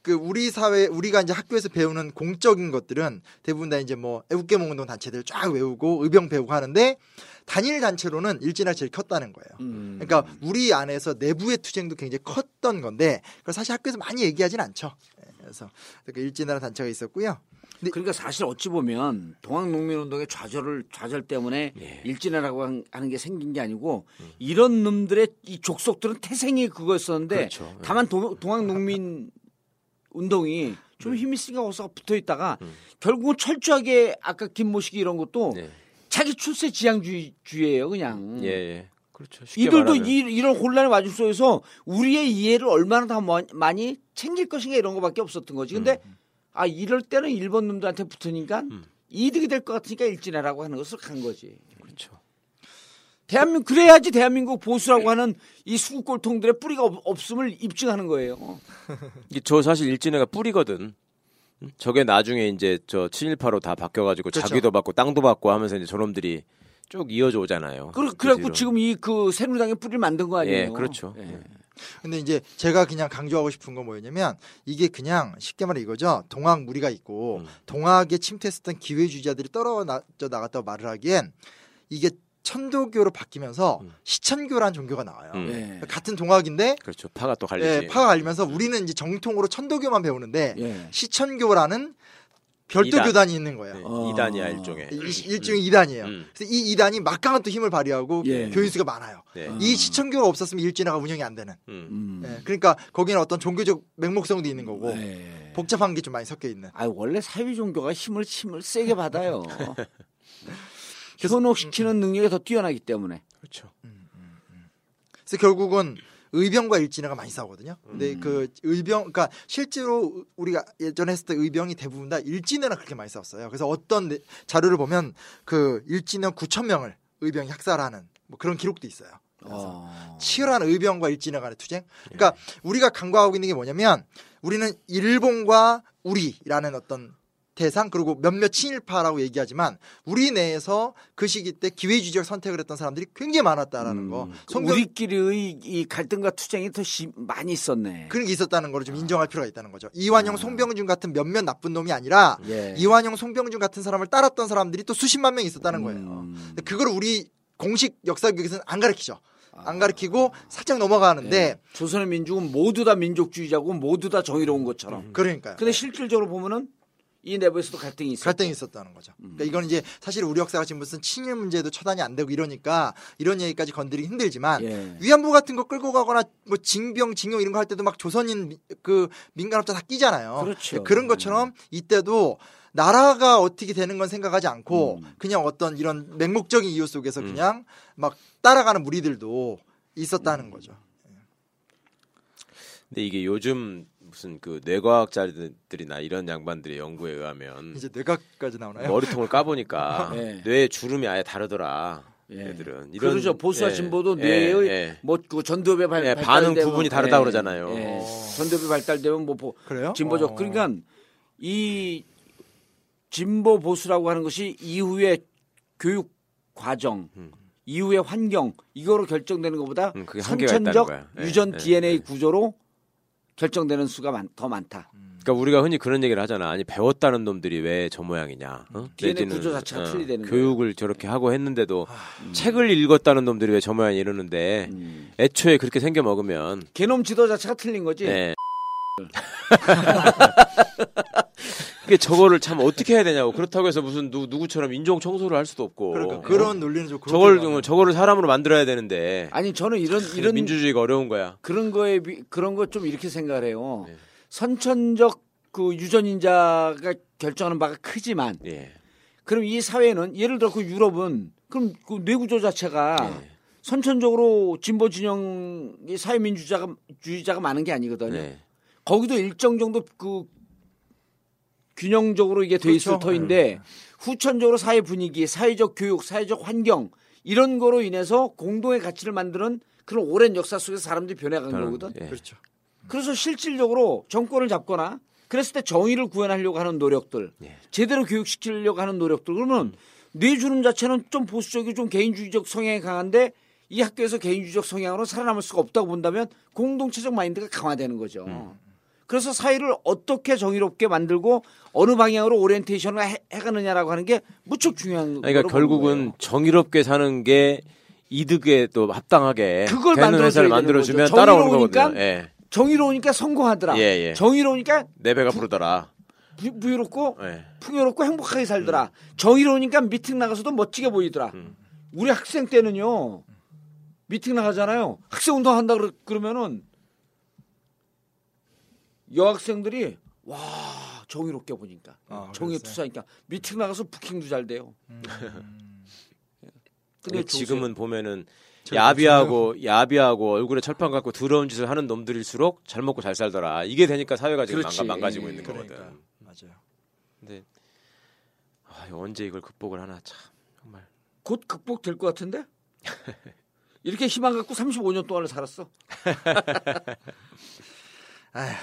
그 우리 사회 우리가 이제 학교에서 배우는 공적인 것들은 대부분 다 이제 뭐 애국계몽 운동 단체들 쫙 외우고 의병 배우고 하는데 단일 단체로는 일진화가 제일 컸다는 거예요. 음. 그러니까 우리 안에서 내부의 투쟁도 굉장히 컸던 건데 그걸 사실 학교에서 많이 얘기하진 않죠. 예, 그래서 그 일진화라는 단체가 있었고요. 그러니까 사실 어찌 보면 동학농민운동의 좌절을 좌절 때문에 예. 일진화라고 한- 하는 게 생긴 게 아니고 이런 놈들의 이 족속들은 태생이 그거였었는데 그렇죠. 예. 다만 도- 동학농민 운동이 좀 힘이 있으니까 거기서 붙어 있다가 결국은 철저하게 아까 김모식이 이런 것도 네. 자기 출세 지향주의예요 그냥. 예, 예. 그렇죠. 쉽게 이들도 말하면. 이, 이런 혼란의 와중 속에서 우리의 이해를 얼마나 더 마- 많이 챙길 것인가 이런 거밖에 없었던 거지. 근데 음. 아 이럴 때는 일본 놈들한테 붙으니까 이득이 될 것 같으니까 일진해라고 하는 것을 간 거지. 대한민국 그래야지 대한민국 보수라고 하는 이 수국골통들의 뿌리가 없, 없음을 입증하는 거예요. 이게 저 사실 일진회가 뿌리거든. 음? 저게 나중에 이제 저 친일파로 다 바뀌어가지고 그렇죠. 자기도 받고 땅도 받고 하면서 이제 저놈들이 쭉 이어져 오잖아요. 그래, 그래갖고 뒤로. 지금 이 그 새누리당의 뿌리를 만든 거 아니에요? 예, 그렇죠. 예. 예. 근데 이제 제가 그냥 강조하고 싶은 건 뭐였냐면 이게 그냥 쉽게 말해 이거죠. 동학 무리가 있고 음. 동학에 침투했었던 기회주의자들이 떨어져 나갔다고 말을 하기엔 이게 천도교로 바뀌면서 음. 시천교라는 종교가 나와요. 음. 예. 같은 동학인데 그렇죠. 파가 또 갈리지. 예, 파가 갈리면서 우리는 이제 정통으로 천도교만 배우는데 예. 시천교라는 별도 이단. 교단이 있는 거예요. 네, 어. 이단이야 일종의. 이- 일종의 이단이에요. 음. 그래서 이 이단이 막강한 또 힘을 발휘하고 예. 교인 수가 많아요. 네. 어. 이 시천교가 없었으면 일진화가 운영이 안 되는. 음. 음. 예, 그러니까 거기는 어떤 종교적 맹목성도 있는 거고 예. 복잡한 게 좀 많이 섞여 있는. 아 원래 사회 종교가 힘을 힘을 세게 받아요. 현혹시키는 능력이 더 뛰어나기 때문에. 그렇죠. 그래서 결국은 의병과 일진화가 많이 싸우거든요. 근데 그 의병, 그러니까 실제로 우리가 예전에 했을 때 의병이 대부분 다 일진화랑 그렇게 많이 싸웠어요. 그래서 어떤 내- 자료를 보면 그 일진화 9천 명을 의병이 학살하는 뭐 그런 기록도 있어요. 그래서 어. 치열한 의병과 일진화 간의 투쟁. 그러니까 우리가 간과하고 있는 게 뭐냐면 우리는 일본과 우리라는 어떤 대상 그리고 몇몇 친일파라고 얘기하지만 우리 내에서 그 시기 때 기회주의적 선택을 했던 사람들이 굉장히 많았다라는 거. 음, 그 성경 우리끼리의 이 갈등과 투쟁이 더 심, 많이 있었네. 그런 게 있었다는 걸 좀 인정할 필요가 있다는 거죠. 이완용, 송병준 같은 몇몇 나쁜 놈이 아니라 예. 이완용, 송병준 같은 사람을 따랐던 사람들이 또 수십만 명 있었다는 거예요. 음. 그걸 우리 공식 역사 교육에서는 안 가르치죠. 안 가르치고 살짝 넘어가는데 예. 조선의 민족은 모두 다 민족주의자고 모두 다 정의로운 것처럼. 그러니까요. 근데 실질적으로 보면은 이 내부에서도 갈등이 있어. 갈등이 있었다는 거죠. 그러니까 이건 이제 사실 우리 역사가 지금 무슨 친일 문제도 처단이 안 되고 이러니까 이런 얘기까지 건드리기 힘들지만 예. 위안부 같은 거 끌고 가거나 뭐 징병, 징용 이런 거 할 때도 막 조선인 미- 그 민간업자 다 끼잖아요. 그렇죠. 그런 것처럼 이때도 나라가 어떻게 되는 건 생각하지 않고 음. 그냥 어떤 이런 맹목적인 이유 속에서 그냥 막 따라가는 무리들도 있었다는 거죠. 근데 이게 요즘 무슨 그 뇌과학자들이나 이런 양반들의 연구에 의하면 이제 뇌각까지 나오나요? 머리통을 까보니까 예. 뇌 주름이 아예 다르더라. 예. 애들은 이런 그러죠. 보수와 예, 진보도 예, 뇌의 예. 뭐그 전두엽의 발, 예, 반응 부분이 다르다 예, 그러잖아요. 예. 어. 전두엽이 발달되면 뭐 보- 그래요? 진보적 어. 그러니까 이 진보 보수라고 하는 것이 이후의 교육 과정, 이후의 환경 이거로 결정되는 것보다 음, 선천적 유전 예, DNA 예. 구조로 결정되는 수가 많, 더 많다. 그러니까 우리가 흔히 그런 얘기를 하잖아. 아니 배웠다는 놈들이 왜 저 모양이냐? 어? DNA 내지는, 구조 자체가 틀리다는 거예요. 교육을 저렇게 하고 했는데도 책을 읽었다는 놈들이 왜 저 모양 이러는데 음. 애초에 그렇게 생겨 먹으면 게놈 지도 자체가 틀린 거지. 예. 그게 저거를 참 어떻게 해야 되냐고. 그렇다고 해서 무슨 누, 누구처럼 인종 청소를 할 수도 없고. 그러니까 그런 논리는 좀 저걸 나와요. 저거를 사람으로 만들어야 되는데. 아니 저는 이런 이런 민주주의가 어려운 거야. 그런 거에 비, 그런 거 좀 이렇게 생각을 해요. 네. 선천적 그 유전인자가 결정하는 바가 크지만 예. 그럼 이 사회는 예를 들어 그 유럽은 그럼 그 뇌구조 자체가 예. 선천적으로 진보 진영이 사회민주주의자가 주의자가 많은 게 아니거든요. 네. 거기도 일정 정도 그 균형적으로 이게 돼 있을 그렇죠. 터인데 후천적으로 사회 분위기, 사회적 교육, 사회적 환경 이런 거로 인해서 공동의 가치를 만드는 그런 오랜 역사 속에서 사람들이 변해간 저는, 거거든. 예. 그렇죠. 그래서 실질적으로 정권을 잡거나 그랬을 때 정의를 구현하려고 하는 노력들, 예. 제대로 교육시키려고 하는 노력들 그러면 뇌주름 자체는 좀 보수적이고 좀 개인주의적 성향이 강한데 이 학교에서 개인주의적 성향으로 살아남을 수가 없다고 본다면 공동체적 마인드가 강화되는 거죠. 음. 그래서 사회를 어떻게 정의롭게 만들고 어느 방향으로 오리엔테이션을 해, 해가느냐라고 하는 게 무척 중요한 그러니까 결국은. 정의롭게 사는 게 이득에 또 합당하게 그걸 되는 만들어주면. 따라오는 거거든요. 예. 정의로우니까 성공하더라. 예, 예. 정의로우니까 내 배가 부르더라. 부, 부유롭고 예. 풍요롭고 행복하게 살더라. 정의로우니까 미팅 나가서도 멋지게 보이더라. 음. 우리 학생 때는요. 미팅 나가잖아요. 학생 운동 한다 그러, 그러면은 여학생들이 와 정의롭게 보니까 아, 정의 그랬어요? 투사니까 미팅 나가서 부킹도 잘 돼요. 음. 근데 근데 지금은 보면은 저- 야비하고 야비하고 얼굴에 철판 갖고 더러운 짓을 하는 놈들일수록 잘 먹고 잘 살더라. 이게 되니까 사회가 지금 그렇지. 망가, 망가지고 있는 그러니까 거거든. 맞아요. 근데 아, 이거 언제 이걸 극복을 하나 참 정말. 곧 극복될 것 같은데? 이렇게 희망 갖고 35년 동안을 살았어. 아휴,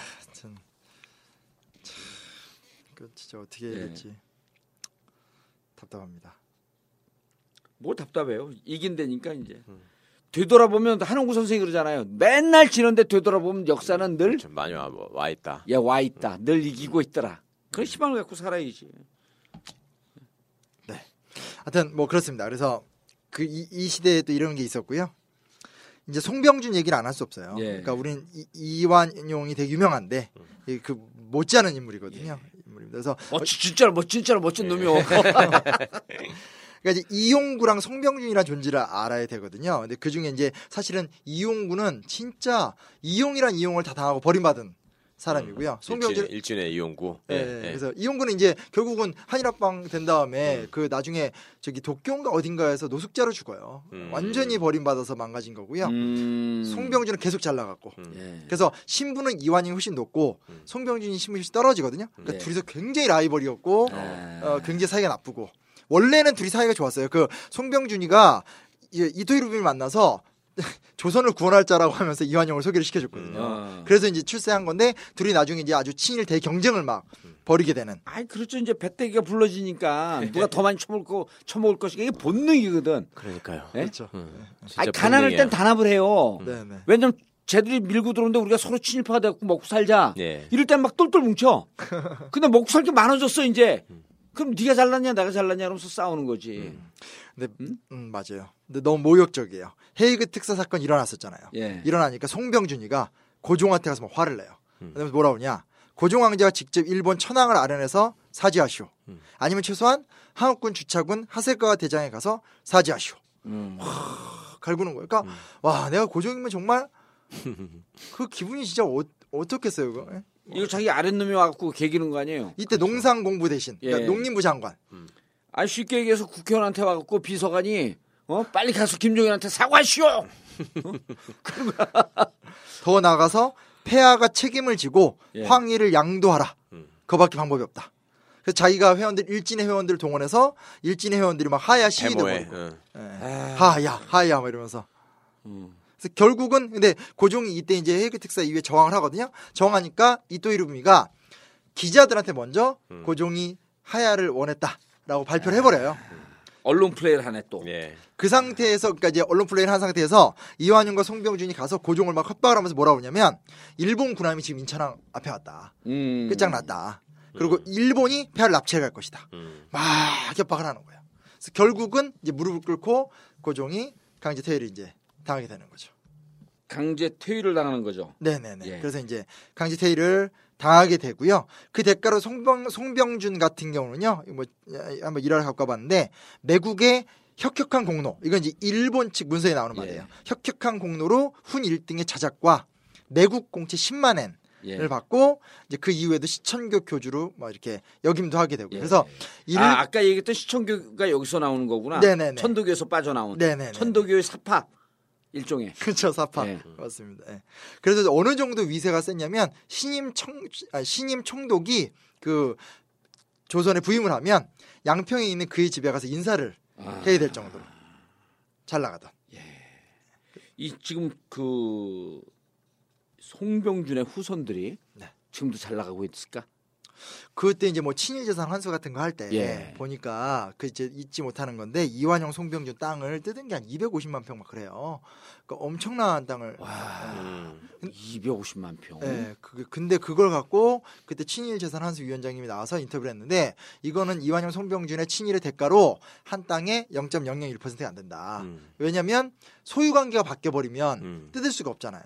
그 진짜 어떻게 해야 예. 될지 답답합니다. 뭘 답답해요. 이긴다니까 이제. 되돌아보면 한홍구 선생이 그러잖아요. 맨날 지는데 되돌아보면 역사는 늘좀 많이 와, 뭐, 와 있다. 야, 와 있다. 늘 이기고 있더라. 그런 희망을 갖고 살아야지. 하여튼 뭐 그렇습니다. 그래서 그이 시대에 또 이런 게 있었고요. 이제 송병준 얘기를 안 할 수 없어요. 예. 그러니까 우린 이, 이완용이 되게 유명한데 이그 못지않은 인물이거든요. 인 물입니다. 그래서 멋진 진짜로 멋 진짜로 멋진 놈이요. 그러니까 이제 이용구랑 송병준이라는 존재를 알아야 되거든요. 근데 그 중에 이제 사실은 이용구는 진짜 이용이란 이용을 다 당하고 버림받은 사람이고요. 송병준 일진의, 일진 의 이용구. 예, 예, 예. 그래서 이용구는 이제 결국은 한일합방 된 다음에 그 나중에 저기 도쿄인가 어딘가에서 노숙자로 죽어요. 음. 완전히 버림받아서 망가진 거고요. 음. 송병준은 계속 잘 나갔고. 음. 예. 그래서 신분은 이완이 훨씬 높고 음. 송병준이 신분이 훨씬 떨어지거든요. 그러니까 네. 둘이서 굉장히 라이벌이었고 아. 어, 굉장히 사이가 나쁘고 원래는 둘이 사이가 좋았어요. 그 송병준이가 이- 이토이루비를 만나서 조선을 구원할 자라고 하면서 이완용을 소개를 시켜줬거든요. 어. 그래서 이제 출세한 건데 둘이 나중에 이제 아주 친일 대 경쟁을 막 벌이게 되는. 아이 그렇죠. 이제 배때기가 불러지니까 누가 더 많이 처먹을 거 처먹을 것이가 이게 본능이거든. 그러니까. 예? 그렇죠. 음, 진짜 아니 가난할 본능이야. 땐 단합을 해요. 네네. 왜냐면 쟤들이 밀고 들어오는데 우리가 서로 친일파가 돼갖고 먹고 살자. 예. 이럴 땐 막 똘똘 뭉쳐. 근데 먹고 살 게 많아졌어 이제. 그럼 네가 잘났냐 내가 잘났냐 이러면서 싸우는 거지. 근데 음, 맞아요. 근데 너무 모욕적이에요. 헤이그 특사 사건 일어났었잖아요. 예. 일어나니까 송병준이가 고종한테 가서 막 화를 내요. 그래서 뭐라 그러냐? 고종 황제가 직접 일본 천황을 아련해서 사죄하시오. 아니면 최소한 한국군 주차군 하세가와 대장에 가서 사죄하시오. 음. 갈구는 거예요. 그러니까 와 내가 고종이면 정말 그 기분이 진짜 어, 어떻겠어요, 그거? 예? 이거 자기 아랫놈이 와갖고 개기는 거 아니에요? 이때 농상 공부 대신 그러니까 예. 농림부 장관. 아 쉽게 얘기해서 국회의원한테 와갖고 비서관이 어 빨리 가서 김종인한테 사과하시오. 더 나가서 폐하가 책임을 지고 예. 황의를 양도하라. 음. 그밖에 방법이 없다. 그래서 자기가 회원들 일진의 회원들을 동원해서 일진의 회원들이 막 하야 시위도 데모에. 벌이고 응. 예. 하야 하야 막 이러면서 음. 그래서 결국은 근데 고종이 이때 이제 헤이그 특사 이후에 저항을 하거든요. 저항하니까 이토 히로부미가 기자들한테 먼저 음. 고종이 하야를 원했다라고 발표를 해버려요. 언론 플레이를 하네 또. 예. 그 상태에서 그러니까 이제 언론 플레이를 한 상태에서 이완용과 송병준이 가서 고종을 막 협박을 하면서 뭐라고 하냐면 일본 군함이 지금 인천항 앞에 왔다. 음. 끝장났다. 그리고 일본이 폐하를 납치해 갈 것이다. 음. 막 협박을 하는 거예요. 그래서 결국은 이제 무릎을 꿇고 고종이 강제 퇴위를 이제 당하게 되는 거죠. 강제 퇴위를 당하는 거죠. 네네네. 예. 그래서 이제 강제 퇴위를 당하게 되고요. 그 대가로 송병, 송병준 같은 경우는요, 뭐 한번 일화를 갖고 와봤는데 매국의 혁혁한 공로, 이건 이제 일본 측 문서에 나오는 예. 말이에요. 혁혁한 공로로 훈 1등의 자작과 매국 공채 10만 엔을 예. 받고 이제 그 이후에도 시천교 교주로 막 이렇게 역임도 하게 되고 예. 그래서 일 아, 아까 얘기했던 시천교가 여기서 나오는 거구나. 네네네. 천도교에서 빠져나온. 네네네. 천도교의 사파 일종의. 그렇죠 사파 예. 맞습니다. 예. 그래서 어느 정도 위세가 셌냐면 신임 청 아, 신임 총독이 그 조선에 부임을 하면 양평에 있는 그의 집에 가서 인사를 아. 해야 될 정도로 잘 나가던. 이 지금 그 송병준의 후손들이 네. 지금도 잘 나가고 있을까? 그때 이제 뭐 친일재산 환수 같은 거 할때 예. 보니까 그 이제 잊지 못하는 건데 이완용 송병준 땅을 뜯은 게 한 250만 평 막 그래요. 그러니까 엄청난 땅을. 음. 250만 평. 예, 그 근데 그걸 갖고 그때 친일 재산 환수 위원장님이 나와서 인터뷰를 했는데 이거는 이완용 송병준의 친일의 대가로 한 땅에 0.001%가 안 된다. 음. 왜냐하면 소유 관계가 바뀌어 버리면 음. 뜯을 수가 없잖아요.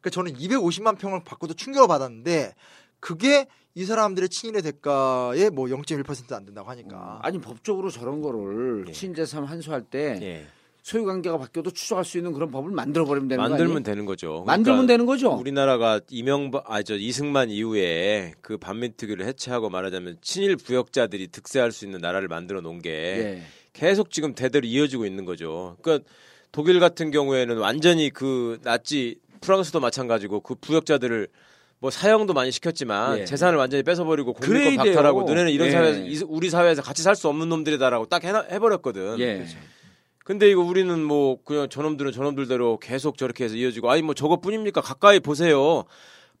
그러니까 저는 250만 평을 받고도 충격을 받았는데 그게 이 사람들의 친일의 대가에 뭐 0.1%안 된다고 하니까. 아니 법적으로 저런 거를 예. 친재산 환수할 때 예. 소유 관계가 바뀌어도 추적할 수 있는 그런 법을 만들어 버리면 되는 거 만들면 아니에요? 되는 거죠. 만들면 그러니까 되는 거죠. 우리나라가 이명박 아저 이승만 이후에 그 반민특위를 해체하고 말하자면 친일 부역자들이 득세할 수 있는 나라를 만들어 놓은 게 예. 계속 지금 대대로 이어지고 있는 거죠. 그러니까 독일 같은 경우에는 완전히 그 나치 프랑스도 마찬가지고 그 부역자들을 뭐 사형도 많이 시켰지만 예. 재산을 완전히 뺏어버리고 돼요. 박탈하고 너네는 이런 예. 사회에서 이- 우리 사회에서 같이 살 수 없는 놈들이다라고 딱 해놔, 해버렸거든. 예. 근데 이거 우리는 뭐 그냥 저놈들은 저놈들대로 계속 저렇게 해서 이어지고 아니 뭐 저것뿐입니까? 가까이 보세요.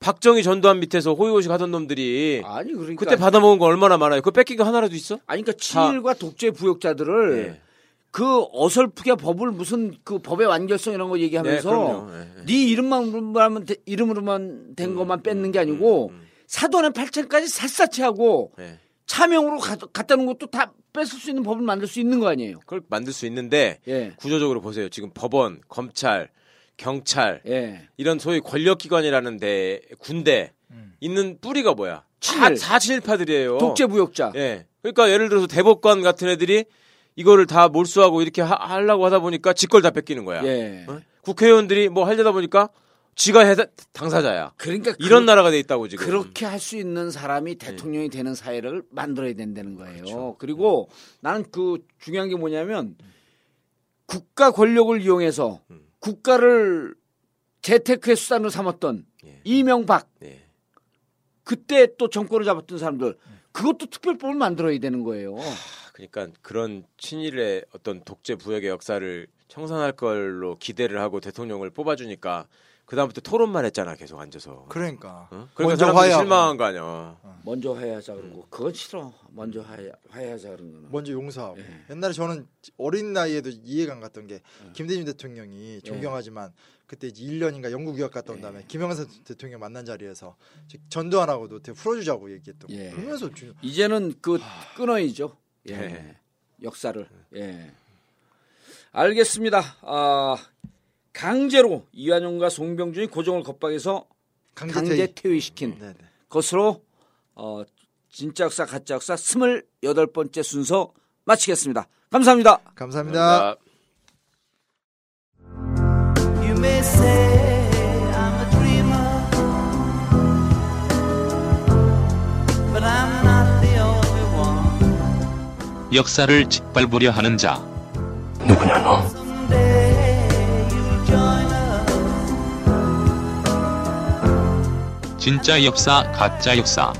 박정희 전두환 밑에서 호의호식 하던 놈들이 아니 그러니까 그때 받아먹은 거 얼마나 많아요. 그거 뺏긴 거 하나라도 있어? 아니 그러니까 친일과 독재 부역자들을 예. 그 어설프게 법을 무슨 그 법의 완결성 이런 거 네, 얘기하면서 그럼요. 예, 예. 네 이름만 하면 이름으로만 된 것만 뺏는 게 아니고 음, 사돈의 팔천까지 샅샅이 하고 예. 차명으로 가, 갖다 놓은 것도 다 뺏을 수 있는 법을 만들 수 있는 거 아니에요? 그걸 만들 수 있는데 예. 구조적으로 보세요. 지금 법원, 검찰, 경찰 예. 이런 소위 권력기관이라는 데 군대 음. 있는 뿌리가 뭐야? 다 친일. 사친일파들이에요. 독재 부역자. 예. 그러니까 예를 들어서 대법관 같은 애들이 이거를 다 몰수하고 이렇게 하, 하려고 하다 보니까 직걸 다 뺏기는 거야. 예. 어? 국회의원들이 뭐 하려다 보니까 지가 해다, 당사자야. 그러니까 이런 그, 나라가 돼 있다고 지금. 그렇게 할 수 있는 사람이 네. 대통령이 되는 사회를 만들어야 된다는 거예요. 그렇죠. 그리고 나는 그 중요한 게 뭐냐면 국가 권력을 이용해서 음. 국가를 재테크의 수단으로 삼았던 예. 이명박 예. 그때 또 정권을 잡았던 사람들 그것도 특별법을 만들어야 되는 거예요. 그러니까 그런 친일의 어떤 독재 부역의 역사를 청산할 걸로 기대를 하고 대통령을 뽑아주니까 그 다음부터 토론만 했잖아 계속 앉아서. 그러니까 어? 그러니까 먼저 사람들이 화해하고. 실망한 거 아니야. 먼저 화해하자 그러고 그건 싫어. 먼저 화해, 화해하자 그런 거는. 먼저 용서하고 예. 옛날에 저는 어린 나이에도 이해가 안 갔던 게 예. 김대중 대통령이 존경하지만 그때 이제 1년인가 영국 유학 갔다 온 예. 다음에 김영삼 대통령 만난 자리에서 전두환하고도 되게 풀어주자고 얘기했던 예. 거 그러면서 주- 이제는 그 끊어야죠. 예. 네. 역사를. 예. 알겠습니다. 아, 강제로 이완용과 송병준이 고종을 겁박해서 강제, 강제 퇴위. 퇴위 시킨 네 네. 것으로 어, 진짜 역사 가짜 역사 28번째 순서 마치겠습니다. 감사합니다. 감사합니다. You may say I'm 역사를 짓밟으려 하는 자 join us. 진짜 역사 가짜 역사